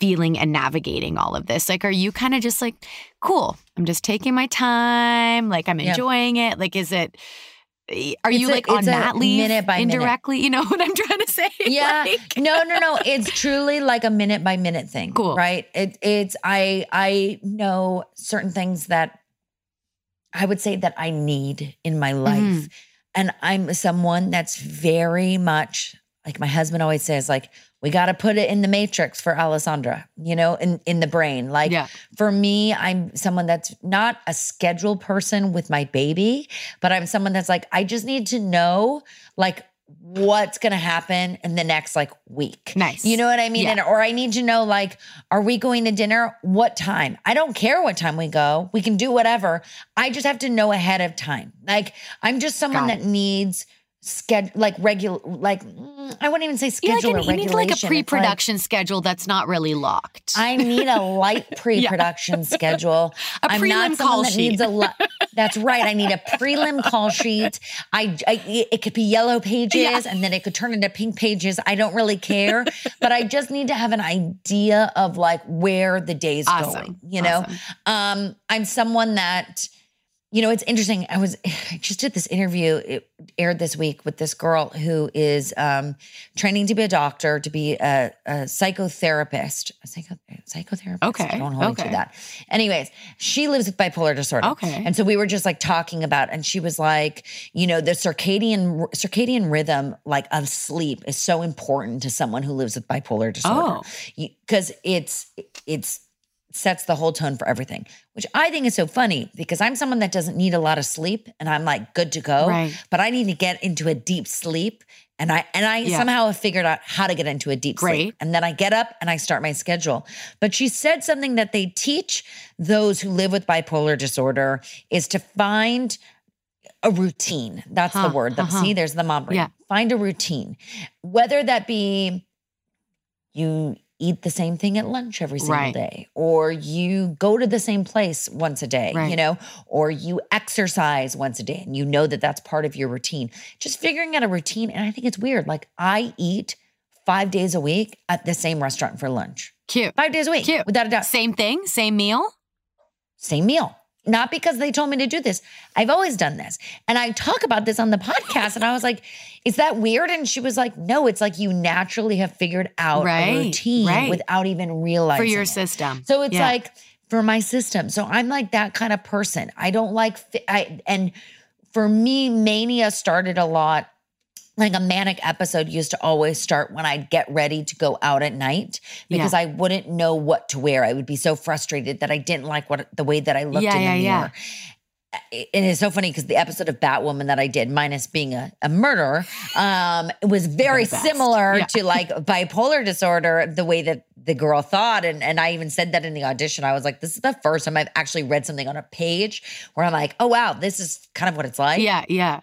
Speaker 1: feeling and navigating all of this like are you kind of just like cool i'm just taking my time like i'm
Speaker 2: Yeah.
Speaker 1: enjoying it like is it are
Speaker 2: It's
Speaker 1: you
Speaker 2: a-
Speaker 1: like on
Speaker 2: a
Speaker 1: leave
Speaker 2: minute by minute.
Speaker 1: indirectly you know what i'm trying to say
Speaker 2: Yeah.
Speaker 1: Like-
Speaker 2: no, no, no. It's truly like a minute by minute thing.
Speaker 1: Cool.
Speaker 2: Right. It it's I I know certain things that I would say that I need in my life.
Speaker 1: Mhm.
Speaker 2: And I'm someone that's very much like my husband always says, like, we got to put it in the matrix for Alessandra, you know, in, in the brain. Like
Speaker 1: yeah
Speaker 2: for me, I'm someone that's not a schedule person with my baby, but I'm someone that's like, I just need to know like what's going to happen in the next like week.
Speaker 1: Nice.
Speaker 2: You know what I mean?
Speaker 1: Yeah.
Speaker 2: And, or I need to know like, are we going to dinner? What time? I don't care what time we go. We can do whatever. I just have to know ahead of time. Like I'm just someone that needs schedule like regular like I wouldn't even say
Speaker 1: You,
Speaker 2: schedule
Speaker 1: like,
Speaker 2: or
Speaker 1: you need like a.
Speaker 2: It's like-
Speaker 1: pre-production schedule that's not really locked.
Speaker 2: I need a light pre-production schedule.
Speaker 1: A
Speaker 2: I'm
Speaker 1: prelim
Speaker 2: not someone
Speaker 1: call
Speaker 2: that
Speaker 1: sheet.
Speaker 2: needs a. That's right. I need a prelim call sheet. I, I it could be yellow pages
Speaker 1: Yeah.
Speaker 2: and then it could turn into pink pages. I don't really care, but I just need to have an idea of like where the day's
Speaker 1: Awesome.
Speaker 2: going. You know,
Speaker 1: Awesome.
Speaker 2: um, I'm someone that, you know, it's interesting. I was I just did this interview. It aired this week with this girl who is um, training to be a doctor, to be a, a psychotherapist. A psycho, psychotherapist.
Speaker 1: Okay, I
Speaker 2: Don't hold me
Speaker 1: okay.
Speaker 2: to that. Anyways, she lives with bipolar disorder.
Speaker 1: Okay.
Speaker 2: And so we were just like talking about, and she was like, you know, the circadian circadian rhythm, like of sleep, is so important to someone who lives with bipolar disorder
Speaker 1: Oh.
Speaker 2: because it's it's sets the whole tone for everything which i think is so funny because i'm someone that doesn't need a lot of sleep and i'm like good to go
Speaker 1: Right.
Speaker 2: but i need to get into a deep sleep and i and i
Speaker 1: Yeah.
Speaker 2: somehow have figured out how to get into a deep
Speaker 1: Great.
Speaker 2: sleep and then i get up and i start my schedule but she said something that they teach those who live with bipolar disorder is to find a routine. That's
Speaker 1: Huh,
Speaker 2: the word.
Speaker 1: Uh-huh.
Speaker 2: See, there's the mom.
Speaker 1: Yeah.
Speaker 2: Find a routine, whether that be you eat the same thing at lunch every single
Speaker 1: Right.
Speaker 2: day, or you go to the same place once a day,
Speaker 1: Right.
Speaker 2: you know, or you exercise once a day and you know that that's part of your routine. Just figuring out a routine. And I think it's weird. Like I eat five days a week at the same restaurant for lunch.
Speaker 1: Cute.
Speaker 2: Five days a week,
Speaker 1: Cute.
Speaker 2: without a doubt.
Speaker 1: Same thing, same meal.
Speaker 2: Same meal. Not because they told me to do this. I've always done this. And I talk about this on the podcast. And I was like, is that weird? And she was like, no, it's like you naturally have figured out
Speaker 1: Right,
Speaker 2: a routine
Speaker 1: right.
Speaker 2: without even realizing
Speaker 1: for your
Speaker 2: it.
Speaker 1: system.
Speaker 2: So it's
Speaker 1: Yeah.
Speaker 2: like for my system. So I'm like that kind of person. I don't like, I, and for me, mania started a lot. Like a manic episode used to always start when I'd get ready to go out at night because I wouldn't know what to wear. I would be so frustrated that I didn't like what the way that I looked
Speaker 1: Yeah,
Speaker 2: in the
Speaker 1: yeah.
Speaker 2: mirror. And it's so funny because the episode of Batwoman that I did, minus being a, a murderer, um, was very similar
Speaker 1: Yeah.
Speaker 2: to like bipolar disorder, the way that the girl thought. And, and I even said that in the audition. I was like, this is the first time I've actually read something on a page where I'm like, oh, wow, this is kind of what it's like
Speaker 1: Yeah, yeah.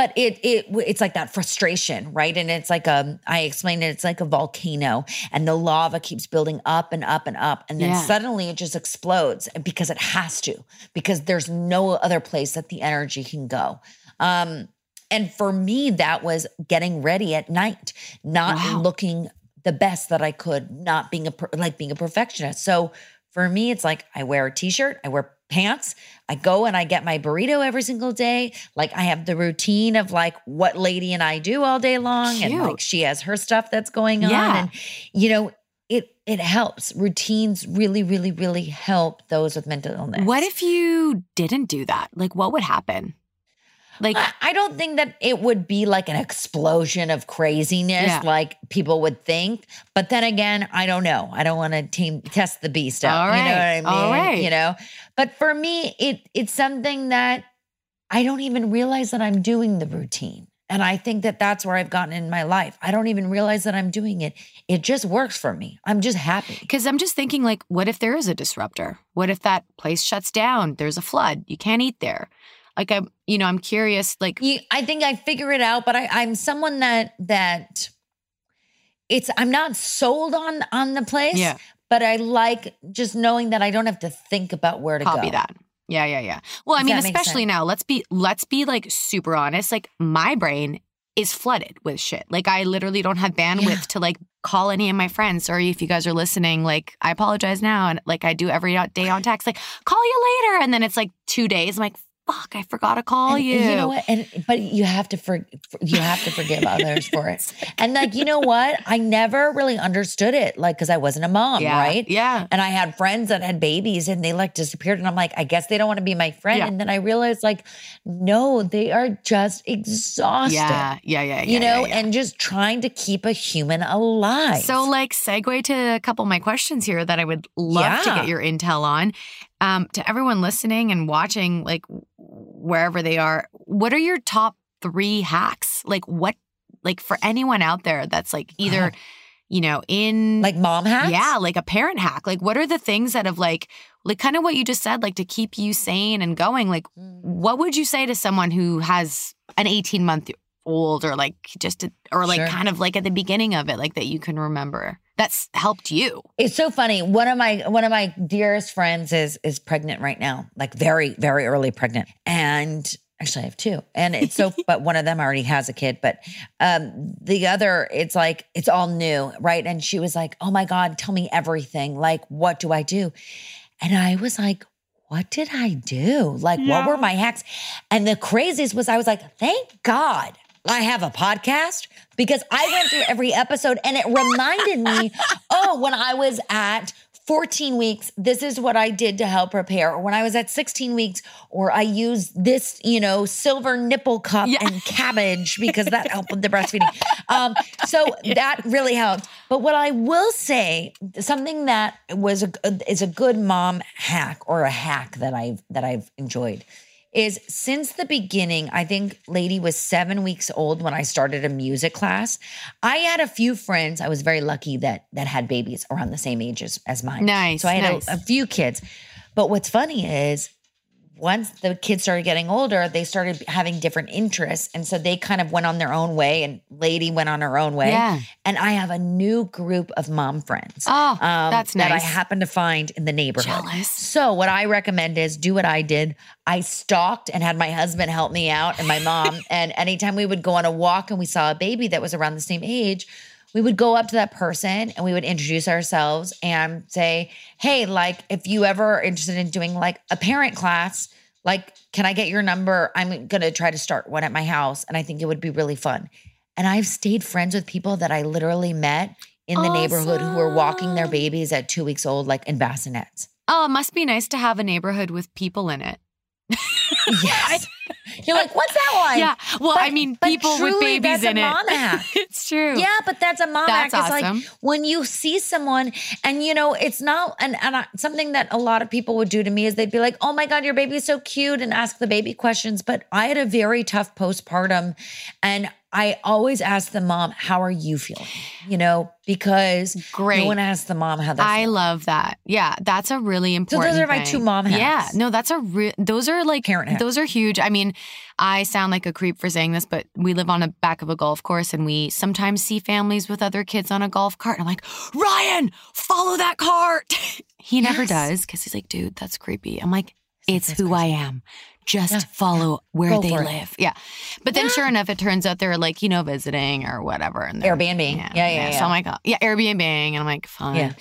Speaker 2: But it it it's like that frustration right and it's like a i explained it it's like a volcano and the lava keeps building up and up and up and then
Speaker 1: Yeah.
Speaker 2: suddenly it just explodes because it has to because there's no other place that the energy can go um and for me that was getting ready at night not
Speaker 1: Wow.
Speaker 2: looking the best that i could not being a like being a perfectionist so for me it's like i wear a t-shirt i wear pants I go and I get my burrito every single day. Like I have the routine of like what lady and I do all day long. And like she has her stuff that's going on.
Speaker 1: Yeah.
Speaker 2: And you know, it it helps. Routines really, really, really help those with mental illness.
Speaker 1: What if you didn't do that? Like, what would happen? Like,
Speaker 2: I don't think that it would be like an explosion of craziness
Speaker 1: Yeah.
Speaker 2: like people would think. But then again, I don't know. I don't want to team test the beast out.
Speaker 1: All
Speaker 2: You know what I mean?
Speaker 1: All right.
Speaker 2: You know. But for me, it it's something that I don't even realize that I'm doing the routine. And I think that that's where I've gotten in my life. I don't even realize that I'm doing it. It just works for me. I'm just happy.
Speaker 1: because I'm just thinking, like, what if there is a disruptor? What if that place shuts down? There's a flood. You can't eat there. Like, I'm, you know, I'm curious. Like,
Speaker 2: You, I think I figure it out, but I, I'm someone that that it's I'm not sold on on the place.
Speaker 1: Yeah.
Speaker 2: But I like just knowing that I don't have to think about where to
Speaker 1: copy
Speaker 2: go.
Speaker 1: Copy that. Yeah, yeah, yeah. Well, I mean, especially now, let's be let's be like super honest. Like my brain is flooded with shit. Like I literally don't have bandwidth
Speaker 2: Yeah.
Speaker 1: to like call any of my friends. Sorry if you guys are listening. Like I apologize now, and like I do every day on text. Like call you later, and then it's like two days. I'm like, fuck, I forgot to call
Speaker 2: And
Speaker 1: you.
Speaker 2: You know what? And but you have to for you have to forgive others for it. And like you know what? I never really understood it, like because I wasn't a mom,
Speaker 1: yeah,
Speaker 2: right?
Speaker 1: Yeah.
Speaker 2: And I had friends that had babies and they like disappeared. And I'm like, I guess they don't want to be my friend.
Speaker 1: Yeah.
Speaker 2: And then I realized, like, no, they are just exhausted.
Speaker 1: Yeah, yeah, yeah, yeah.
Speaker 2: you know, and just trying to keep a human alive.
Speaker 1: So, like, segue to a couple of my questions here that I would love to get your intel on. Um, to everyone listening and watching, like wherever they are, what are your top three hacks? Like, what, like for anyone out there that's like either, you know, in
Speaker 2: like mom hacks?
Speaker 1: yeah, like a parent hack. Like, what are the things that have like, like kind of what you just said, like to keep you sane and going? Like,
Speaker 2: Mm.
Speaker 1: what would you say to someone who has an 18 month old or like just, or like
Speaker 2: Sure.
Speaker 1: kind of like at the beginning of it, like that you can remember that's helped you?
Speaker 2: It's so funny. One of my one of my dearest friends is is pregnant right now, like very very early pregnant, and actually I have two, and it's so. but one of them already has a kid, but um the other, it's like it's all new, right? And she was like, "Oh my god, tell me everything. Like, what do I do?" And I was like. What did I do? Like, what were my hacks? And the craziest was I was like, thank God I have a podcast because I went through every episode and it reminded me, oh, when I was at 14 weeks, this is what I did to help prepare. Or when I was at 16 weeks, or I used this, you know, silver nipple cup
Speaker 1: Yeah.
Speaker 2: and cabbage because that helped with the breastfeeding. Um, so that really helped. But what I will say, something that was a, is a good mom hack or a hack that I've that I've enjoyed is since the beginning, I think Lady was seven weeks old when I started a music class. I had a few friends. I was very lucky that that had babies around the same ages as, as mine.
Speaker 1: Nice,
Speaker 2: So I had
Speaker 1: nice.
Speaker 2: a, a few kids. But what's funny is once the kids started getting older, they started having different interests. And so they kind of went on their own way, and Lady went on her own way.
Speaker 1: Yeah.
Speaker 2: And I have a new group of mom friends.
Speaker 1: Oh, um, that's nice.
Speaker 2: That I happen to find in the neighborhood.
Speaker 1: Jealous.
Speaker 2: So what I recommend is do what I did. I stalked and had my husband help me out and my mom. and anytime we would go on a walk and we saw a baby that was around the same age, we would go up to that person and we would introduce ourselves and say, Hey, like if you ever are interested in doing like a parent class, like, can I get your number? I'm gonna try to start one at my house and I think it would be really fun. And I've stayed friends with people that I literally met in the neighborhood who were walking their babies at two weeks old, like in bassinets.
Speaker 1: Oh, it must be nice to have a neighborhood with people in it.
Speaker 2: Yes. You're like, what's that one?
Speaker 1: Yeah. Well,
Speaker 2: But-
Speaker 1: I mean, people with babies
Speaker 2: that's a
Speaker 1: in it. it's true.
Speaker 2: Yeah, but that's a mom
Speaker 1: That's
Speaker 2: act. It's
Speaker 1: awesome.
Speaker 2: like when you see someone, and you know, it's not, and, and I, something that a lot of people would do to me is they'd be like, "Oh my god, your baby's so cute," and ask the baby questions. But I had a very tough postpartum, and I always ask the mom, "How are you feeling?" You know, because
Speaker 1: Great.
Speaker 2: no one asks the mom how they
Speaker 1: I
Speaker 2: feel.
Speaker 1: love that. Yeah, that's a really important.
Speaker 2: So those are my
Speaker 1: thing.
Speaker 2: two mom hacks.
Speaker 1: Yeah, no, that's a real. those are like
Speaker 2: Parent hacks.
Speaker 1: those are huge. I mean, I sound like a creep for saying this, but we live on the back of a golf course, and we sometimes see families with other kids on a golf cart. And I'm like, Ryan, follow that cart. he never
Speaker 2: Yes.
Speaker 1: does because he's like, dude, that's creepy. I'm like, it's who I am. Just
Speaker 2: Yeah,
Speaker 1: follow where
Speaker 2: Go
Speaker 1: they
Speaker 2: for it.
Speaker 1: live. Yeah. But then sure enough, it turns out they're like, you know, visiting or whatever. And they're-
Speaker 2: Airbnb. Yeah, yeah,
Speaker 1: So
Speaker 2: yeah.
Speaker 1: I'm like, oh, yeah, Airbnb. And I'm like, fine.
Speaker 2: Yeah.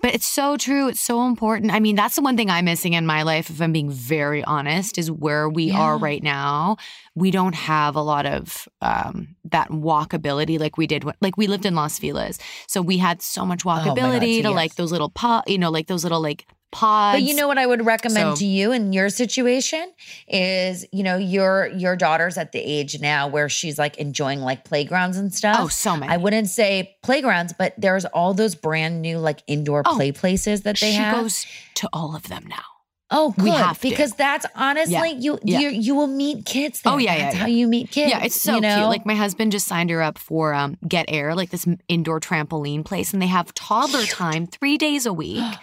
Speaker 1: But it's so true. It's so important. I mean, that's the one thing I'm missing in my life, if I'm being very honest, is where we are right now. We don't have a lot of um, that walkability like we did. When, like we lived in Los Feliz, so we had so much
Speaker 2: Oh God,
Speaker 1: walkability
Speaker 2: so
Speaker 1: to
Speaker 2: yes.
Speaker 1: like those little pod, you know, like those little like pods.
Speaker 2: But you know what I would recommend
Speaker 1: So-
Speaker 2: to you in your situation is, you know, your your daughter's at the age now where she's like enjoying like playgrounds and stuff.
Speaker 1: oh, so many.
Speaker 2: I wouldn't say playgrounds, but there's all those brand new like indoor
Speaker 1: Oh,
Speaker 2: play places that they
Speaker 1: she
Speaker 2: have.
Speaker 1: She goes to all of them now.
Speaker 2: oh, good.
Speaker 1: we have to.
Speaker 2: because that's honestly you
Speaker 1: yeah.
Speaker 2: you you will meet kids. There.
Speaker 1: Oh, yeah, yeah,
Speaker 2: That's
Speaker 1: yeah.
Speaker 2: how you meet kids.
Speaker 1: Yeah, it's so
Speaker 2: you know?
Speaker 1: cute. Like my husband just signed her up for um, Get Air, like this indoor trampoline place, and they have toddler time three days a week.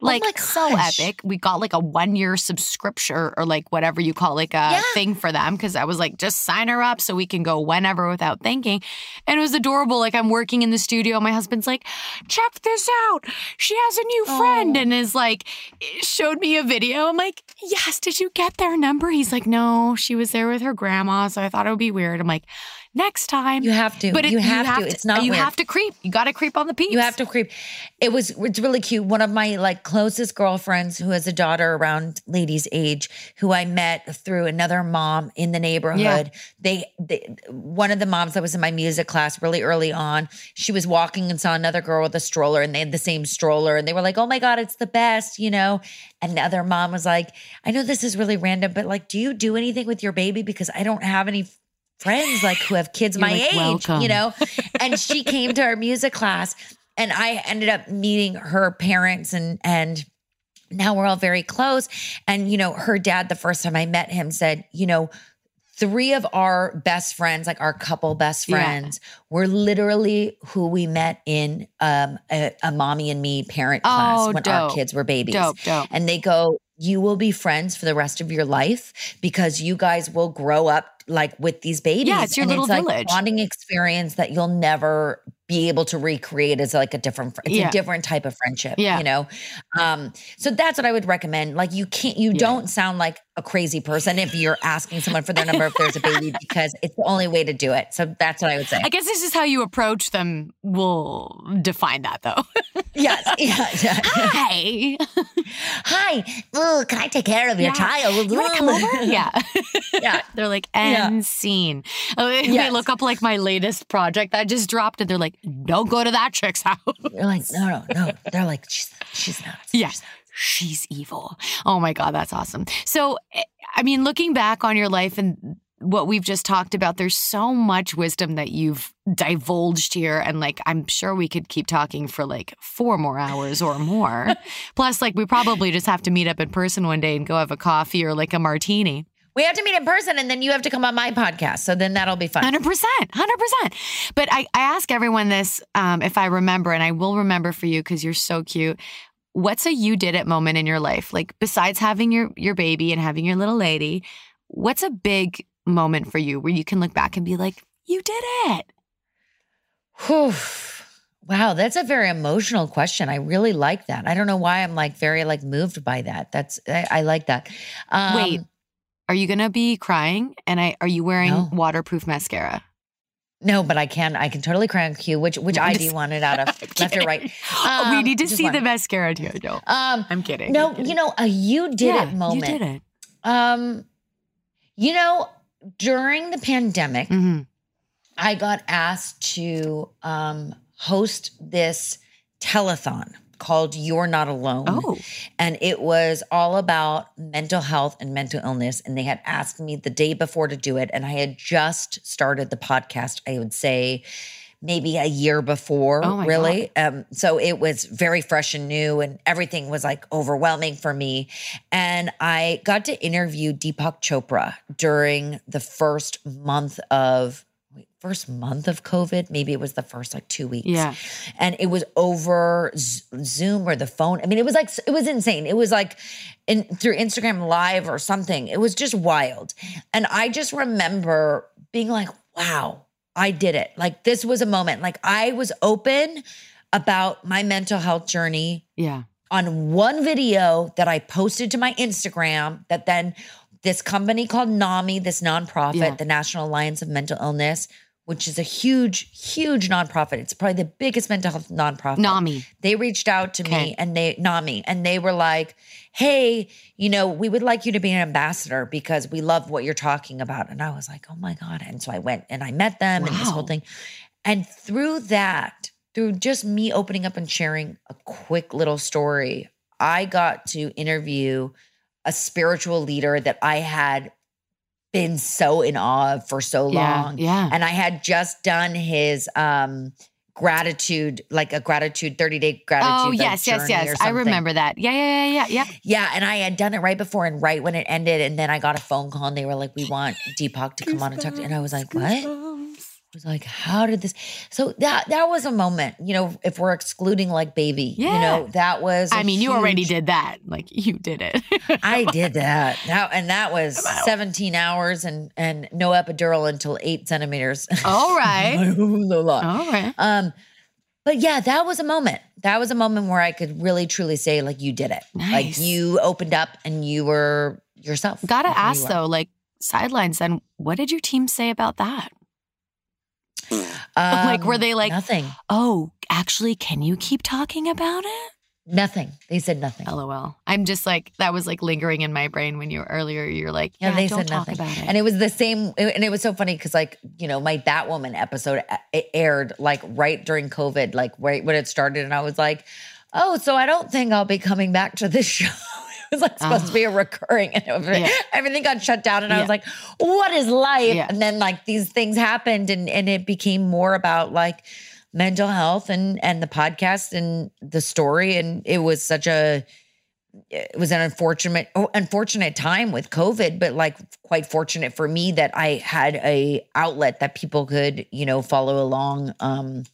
Speaker 1: Like
Speaker 2: Oh
Speaker 1: so epic. We got like a one year subscription or, like whatever you call like a
Speaker 2: Yeah.
Speaker 1: thing for them because I was like, just sign her up so we can go whenever without thinking. And it was adorable. Like I'm working in the studio. My husband's like, check this out. She has a new friend
Speaker 2: Oh.
Speaker 1: and is like, showed me a video. I'm like, yes, did you get their number? He's like, no, she was there with her grandma. So I thought it would be weird. I'm like, next time.
Speaker 2: you have to.
Speaker 1: but it-
Speaker 2: you, have to. It's not
Speaker 1: You
Speaker 2: weird.
Speaker 1: have to creep. You got to creep on the peeps.
Speaker 2: You have to creep. It was it's really cute. One of my like closest girlfriends who has a daughter around lady's age, who I met through another mom in the neighborhood. They, they one of the moms that was in my music class really early on, she was walking and saw another girl with a stroller and they had the same stroller and they were like, "Oh my god, it's the best," you know. And the other mom was like, "I know this is really random, but like do you do anything with your baby because I don't have any friends like who have kids
Speaker 1: You're
Speaker 2: my
Speaker 1: like,
Speaker 2: age,
Speaker 1: "Welcome."
Speaker 2: you know?" and she came to our music class and I ended up meeting her parents and and now we're all very close and you know her dad the first time I met him said you know three of our best friends like our couple best
Speaker 1: Yeah.
Speaker 2: friends were literally who we met in um a, a mommy and me parent class
Speaker 1: Oh,
Speaker 2: when our kids were babies
Speaker 1: Dope, dope.
Speaker 2: and they go you will be friends for the rest of your life because you guys will grow up like with these babies
Speaker 1: Yeah, it's your
Speaker 2: and
Speaker 1: little
Speaker 2: it's like bonding experience that you'll never be able to recreate as like a different it's
Speaker 1: Yeah.
Speaker 2: a different type of friendship
Speaker 1: Yeah.
Speaker 2: you know um so that's what i would recommend like you can't you
Speaker 1: Yeah.
Speaker 2: don't sound like a crazy person if you're asking someone for their number if there's a baby because it's the only way to do it so that's what i would say
Speaker 1: I guess this is how you approach them will define that though.
Speaker 2: yes yeah, yeah.
Speaker 1: Hi.
Speaker 2: hi Ooh, can i take care of your
Speaker 1: Yeah.
Speaker 2: child
Speaker 1: You want to come over? Yeah.
Speaker 2: yeah
Speaker 1: They're like,
Speaker 2: Yeah.
Speaker 1: end scene. Oh, They
Speaker 2: Yes.
Speaker 1: look up like my latest project that just dropped and they're like, don't go to that chick's house.
Speaker 2: They're like, no, no, no. They're like, she's she's not.
Speaker 1: Yeah. She's evil. Oh my God, that's awesome. So, eh, I mean, looking back on your life and what we've just talked about, there's so much wisdom that you've divulged here. And like, I'm sure we could keep talking for like four more hours or more. Plus, like, we probably just have to meet up in person one day and go have a coffee or like a martini.
Speaker 2: We have to meet in person, and then you have to come on my podcast. So then that'll be fun.
Speaker 1: Hundred percent, hundred percent. But I, I ask everyone this um, if I remember, and I will remember for you because you're so cute. What's a you did it moment in your life? Like besides having your your baby and having your little lady, what's a big moment for you where you can look back and be like, you did it?
Speaker 2: Whew. Wow, that's a very emotional question. I really like that. I don't know why I'm like very like moved by that. That's I, I like that. Um,
Speaker 1: Wait, are you gonna be crying? And I are you wearing
Speaker 2: No.
Speaker 1: waterproof mascara?
Speaker 2: No, but I can I can totally crank you. Which which eye do you want it out of? Left or right?
Speaker 1: Oh, we
Speaker 2: Um,
Speaker 1: need to see
Speaker 2: one.
Speaker 1: the mascara too. No,
Speaker 2: Um,
Speaker 1: I'm kidding.
Speaker 2: no,
Speaker 1: I'm kidding.
Speaker 2: you know, a you did
Speaker 1: yeah,
Speaker 2: it moment.
Speaker 1: You did it.
Speaker 2: Um, you know, during the pandemic,
Speaker 1: Mhm.
Speaker 2: I got asked to um, host this telethon called You're Not Alone.
Speaker 1: Oh.
Speaker 2: And it was all about mental health and mental illness. And they had asked me the day before to do it. And I had just started the podcast, I would say maybe a year before,
Speaker 1: Oh
Speaker 2: really. Um, so it was very fresh and new, and everything was like overwhelming for me. And I got to interview Deepak Chopra during the first month of. First month of COVID, maybe it was the first like two weeks
Speaker 1: Yeah.
Speaker 2: and it was over Zoom or the phone. I mean, it was like it was insane. It was like in through Instagram Live or something. It was just wild, and I just remember being like, "Wow, I did it!" Like this was a moment. Like I was open about my mental health journey
Speaker 1: Yeah.
Speaker 2: on one video that I posted to my Instagram that then this company called NAMI, this nonprofit,
Speaker 1: Yeah.
Speaker 2: the National Alliance of Mental Illness, which is a huge, huge nonprofit. It's probably the biggest mental health nonprofit.
Speaker 1: NAMI.
Speaker 2: They reached out to
Speaker 1: Okay.
Speaker 2: me and they NAMI and they were like, "Hey, you know, we would like you to be an ambassador because we love what you're talking about." And I was like, "Oh my god!" And so I went and I met them and this whole thing. And through that, through just me opening up and sharing a quick little story, I got to interview a spiritual leader that I had been so in awe of for so
Speaker 1: Yeah.
Speaker 2: long.
Speaker 1: Yeah.
Speaker 2: And I had just done his um gratitude, like a gratitude 30 day gratitude.
Speaker 1: Oh
Speaker 2: like,
Speaker 1: yes, yes, yes. I remember that. Yeah, yeah, yeah, yeah, yeah.
Speaker 2: Yeah, and I had done it right before and right when it ended, and then I got a phone call and they were like, "We want Deepak to come on and talk to," and I was like, "What?" Was like, "How did this?" So that that was a moment, you know. If we're excluding like baby,
Speaker 1: yeah.
Speaker 2: you know, that was.
Speaker 1: I mean, you already did that. Like you did it.
Speaker 2: I did that. That and that was 17 hours and and no epidural until eight centimeters.
Speaker 1: All right. All right.
Speaker 2: Um, but yeah, that was a moment. That was a moment where I could really truly say, like, you did it. Like you opened up and you were yourself.
Speaker 1: Gotta ask though, like sidelines. Then what did your team say about that? Like, were
Speaker 2: Um,
Speaker 1: they like-
Speaker 2: nothing?
Speaker 1: Oh, actually, can you keep talking about it?
Speaker 2: Nothing. They said nothing.
Speaker 1: LOL. I'm just like that was like lingering in my brain when you were earlier. You're like,
Speaker 2: Yeah,
Speaker 1: yeah,
Speaker 2: they
Speaker 1: don't
Speaker 2: said
Speaker 1: talk
Speaker 2: nothing.
Speaker 1: about it.
Speaker 2: And it was the same, and it was so funny because, like, you know, my Batwoman episode it aired like right during COVID, like right when it started, and I was like, "Oh, so I don't think I'll be coming back to this show." it was like supposed to be a recurring, and was-
Speaker 1: Yeah.
Speaker 2: everything got shut down, and I was like, "What is life?"
Speaker 1: Yeah.
Speaker 2: And then like these things happened, and and it became more about like mental health and and the podcast and the story, and it was such a it was an unfortunate oh, unfortunate time with covid but like quite fortunate for me that i had a outlet that people could you know follow along um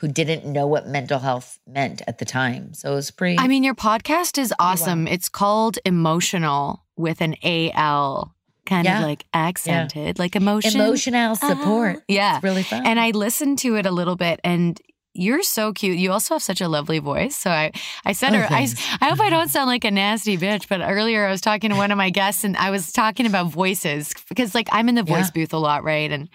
Speaker 2: who didn't know what mental health meant at the time so it was pretty
Speaker 1: I mean, your podcast is awesome. It's called Emotional with an A L, kind
Speaker 2: Yeah.
Speaker 1: of like accented, like emotion.
Speaker 2: emotional support
Speaker 1: Ah, yeah.
Speaker 2: it's really fun
Speaker 1: And I listened to it a little bit and you're so cute. You also have such a lovely voice. So I, I said
Speaker 2: Oh,
Speaker 1: her, I. I hope I don't sound like a nasty bitch, but earlier I was talking to one of my guests and I was talking about voices because like I'm in the voice
Speaker 2: Yeah.
Speaker 1: booth a lot, right? And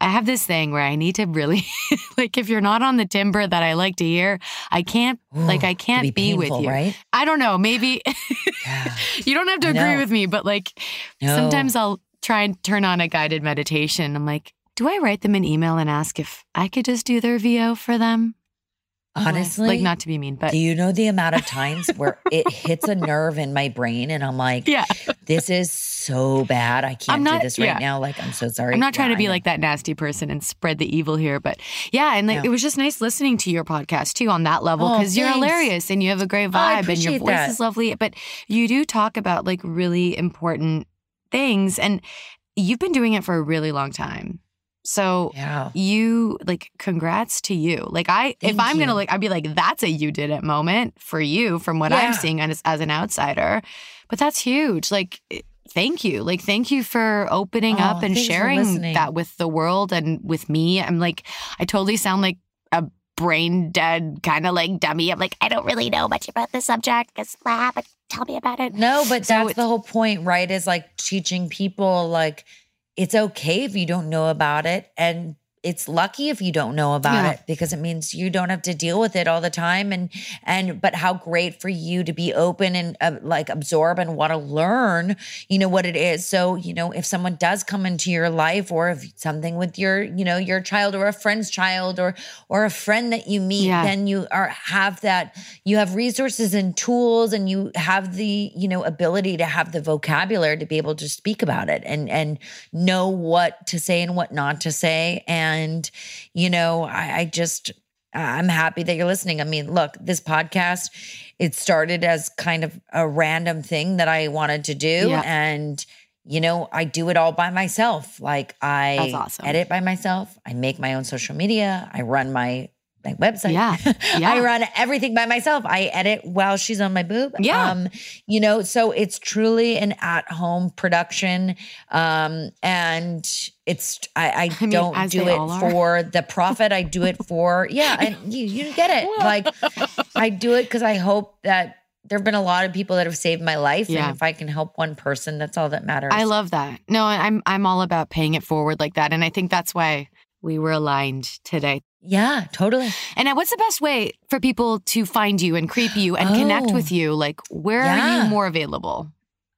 Speaker 1: I have this thing where I need to really like if you're not on the timber that I like to hear, I can't like I can't
Speaker 2: be,
Speaker 1: be, with you.
Speaker 2: right
Speaker 1: I don't know, maybe
Speaker 2: yeah
Speaker 1: you don't have to agree with me, but like
Speaker 2: No.
Speaker 1: sometimes I'll try and turn on a guided meditation. I'm like, do I write them an email and ask if I could just do their VO for them?
Speaker 2: Honestly
Speaker 1: like not to be mean, but
Speaker 2: do you know the amount of times where it hits a nerve in my brain and i'm like
Speaker 1: yeah,
Speaker 2: this is so bad i can't
Speaker 1: not-
Speaker 2: do this right
Speaker 1: yeah.
Speaker 2: now like i'm so sorry
Speaker 1: I'm not trying
Speaker 2: Yeah,
Speaker 1: to be like that nasty person and spread the evil here, but yeah, and like
Speaker 2: Yeah.
Speaker 1: it was just nice listening to your podcast too on that level
Speaker 2: Oh,
Speaker 1: because you're hilarious and you have a great
Speaker 2: Oh,
Speaker 1: vibe and your voice
Speaker 2: that.
Speaker 1: is lovely. But you do talk about like really important things, and you've been doing it for a really long time. So
Speaker 2: yeah.
Speaker 1: you like congrats to you. Like i if i'm gonna like i'd be like that's a you did it moment for you from what
Speaker 2: Yeah.
Speaker 1: i'm seeing as, as an outsider. But that's huge. Like eh, thank you. Like thank you for opening
Speaker 2: Oh,
Speaker 1: up and sharing that with the world and with me. I'm like i totally sound like a brain dead kind of like dummy. I'm like i don't really know much about the subject. Because blah, but tell me about it.
Speaker 2: No, but
Speaker 1: So
Speaker 2: that's the whole point, right? Is like teaching people like it's okay if you don't know about it and it's lucky if you don't know about
Speaker 1: Yeah.
Speaker 2: it because it means you don't have to deal with it all the time and and but how great for you to be open and uh, like absorb and want to learn you know what it is so you know if someone does come into your life or if something with your you know your child or a friend's child or or a friend that you meet
Speaker 1: Yeah.
Speaker 2: then you are have that you have resources and tools and you have the you know ability to have the vocabulary to be able to speak about it and and know what to say and what not to say and you know i, I just i'm happy that you're listening i mean look this podcast it started as kind of a random thing that i wanted to do
Speaker 1: Yeah.
Speaker 2: and you know i do it all by myself like i
Speaker 1: awesome.
Speaker 2: edit by myself i make my own social media i run my my website
Speaker 1: Yeah. Yeah.
Speaker 2: I run everything by myself. I edit while she's on my boob.
Speaker 1: Yeah.
Speaker 2: Um, you know, so it's truly an at-home production. Um, and it's I, I,
Speaker 1: I mean,
Speaker 2: don't do it for the profit. I do it for yeah, and you you get it. Like I do it because I hope that there have been a lot of people that have saved my life.
Speaker 1: Yeah.
Speaker 2: And if I can help one person, that's all that matters.
Speaker 1: I love that. No, I'm I'm all about paying it forward like that, and I think that's why we were aligned today.
Speaker 2: yeah, totally.
Speaker 1: And uh, what's the best way for people to find you and creep you and connect
Speaker 2: Oh.
Speaker 1: with you? Like, where are you more available?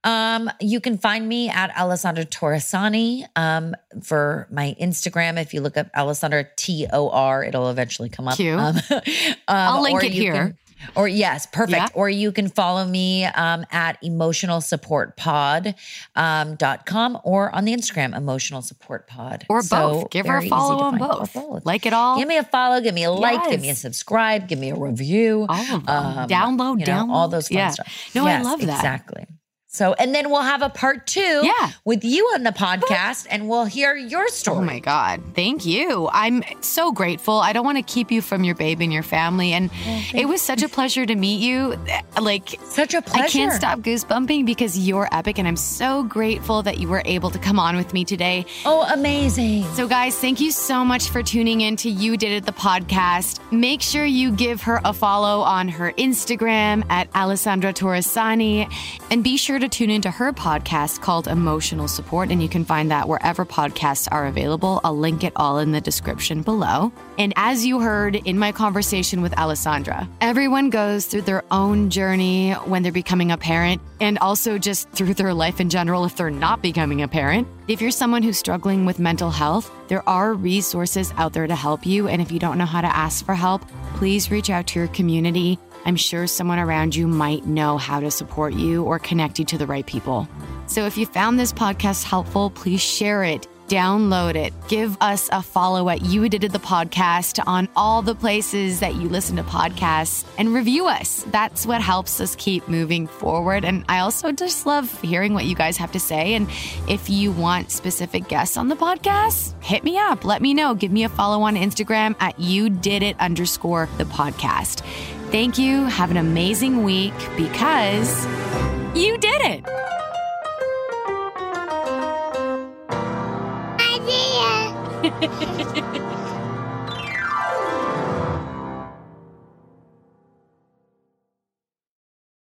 Speaker 2: Um, you can find me at Alessandra Torresani um, for my Instagram. If you look up Alessandra T O R, it'll eventually come up.
Speaker 1: Cute.
Speaker 2: Um, um,
Speaker 1: I'll link it here.
Speaker 2: can- or yes, perfect.
Speaker 1: Yeah.
Speaker 2: Or you can follow me um, at emotional support pod um, dot com or on the Instagram emotional support pod
Speaker 1: Or
Speaker 2: So
Speaker 1: both. Give her a follow on both.
Speaker 2: both.
Speaker 1: Like it all.
Speaker 2: Give me a follow, give me a like, give me a subscribe, give me a review.
Speaker 1: all of them.
Speaker 2: Um,
Speaker 1: download,
Speaker 2: you know,
Speaker 1: download.
Speaker 2: all those fun
Speaker 1: yeah.
Speaker 2: stuff.
Speaker 1: No, I love that.
Speaker 2: Exactly. So, and then we'll have a part two
Speaker 1: Yeah.
Speaker 2: with you on the podcast and we'll hear your oh story.
Speaker 1: Oh my God. Thank you. I'm so grateful. I don't want to keep you from your babe and your family. And it was such a pleasure to meet you. Uh, like,
Speaker 2: Such a pleasure.
Speaker 1: I can't stop goosebumping because you're epic. And I'm so grateful that you were able to come on with me today.
Speaker 2: Oh, amazing.
Speaker 1: So, guys, thank you so much for tuning in to You Did It, the podcast. Make sure you give her a follow on her Instagram at Alessandra Torresani. And be sure to tune into her podcast called Emotional Support. And you can find that wherever podcasts are available. I'll link it all in the description below. And as you heard in my conversation with Alessandra, everyone goes through their own journey when they're becoming a parent and also just through their life in general if they're not becoming a parent. If you're someone who's struggling with mental health, there are resources out there to help you. And if you don't know how to ask for help, please reach out to your community. I'm sure someone around you might know how to support you or connect you to the right people. So if you found this podcast helpful, please share it. Download it. Give us a follow at You Did It the podcast on all the places that you listen to podcasts and review us. That's what helps us keep moving forward. And I also just love hearing what you guys have to say. And if you want specific guests on the podcast, hit me up. Let me know. Give me a follow on Instagram at You Did It underscore the podcast. Thank you. Have an amazing week because you did it.
Speaker 3: idea.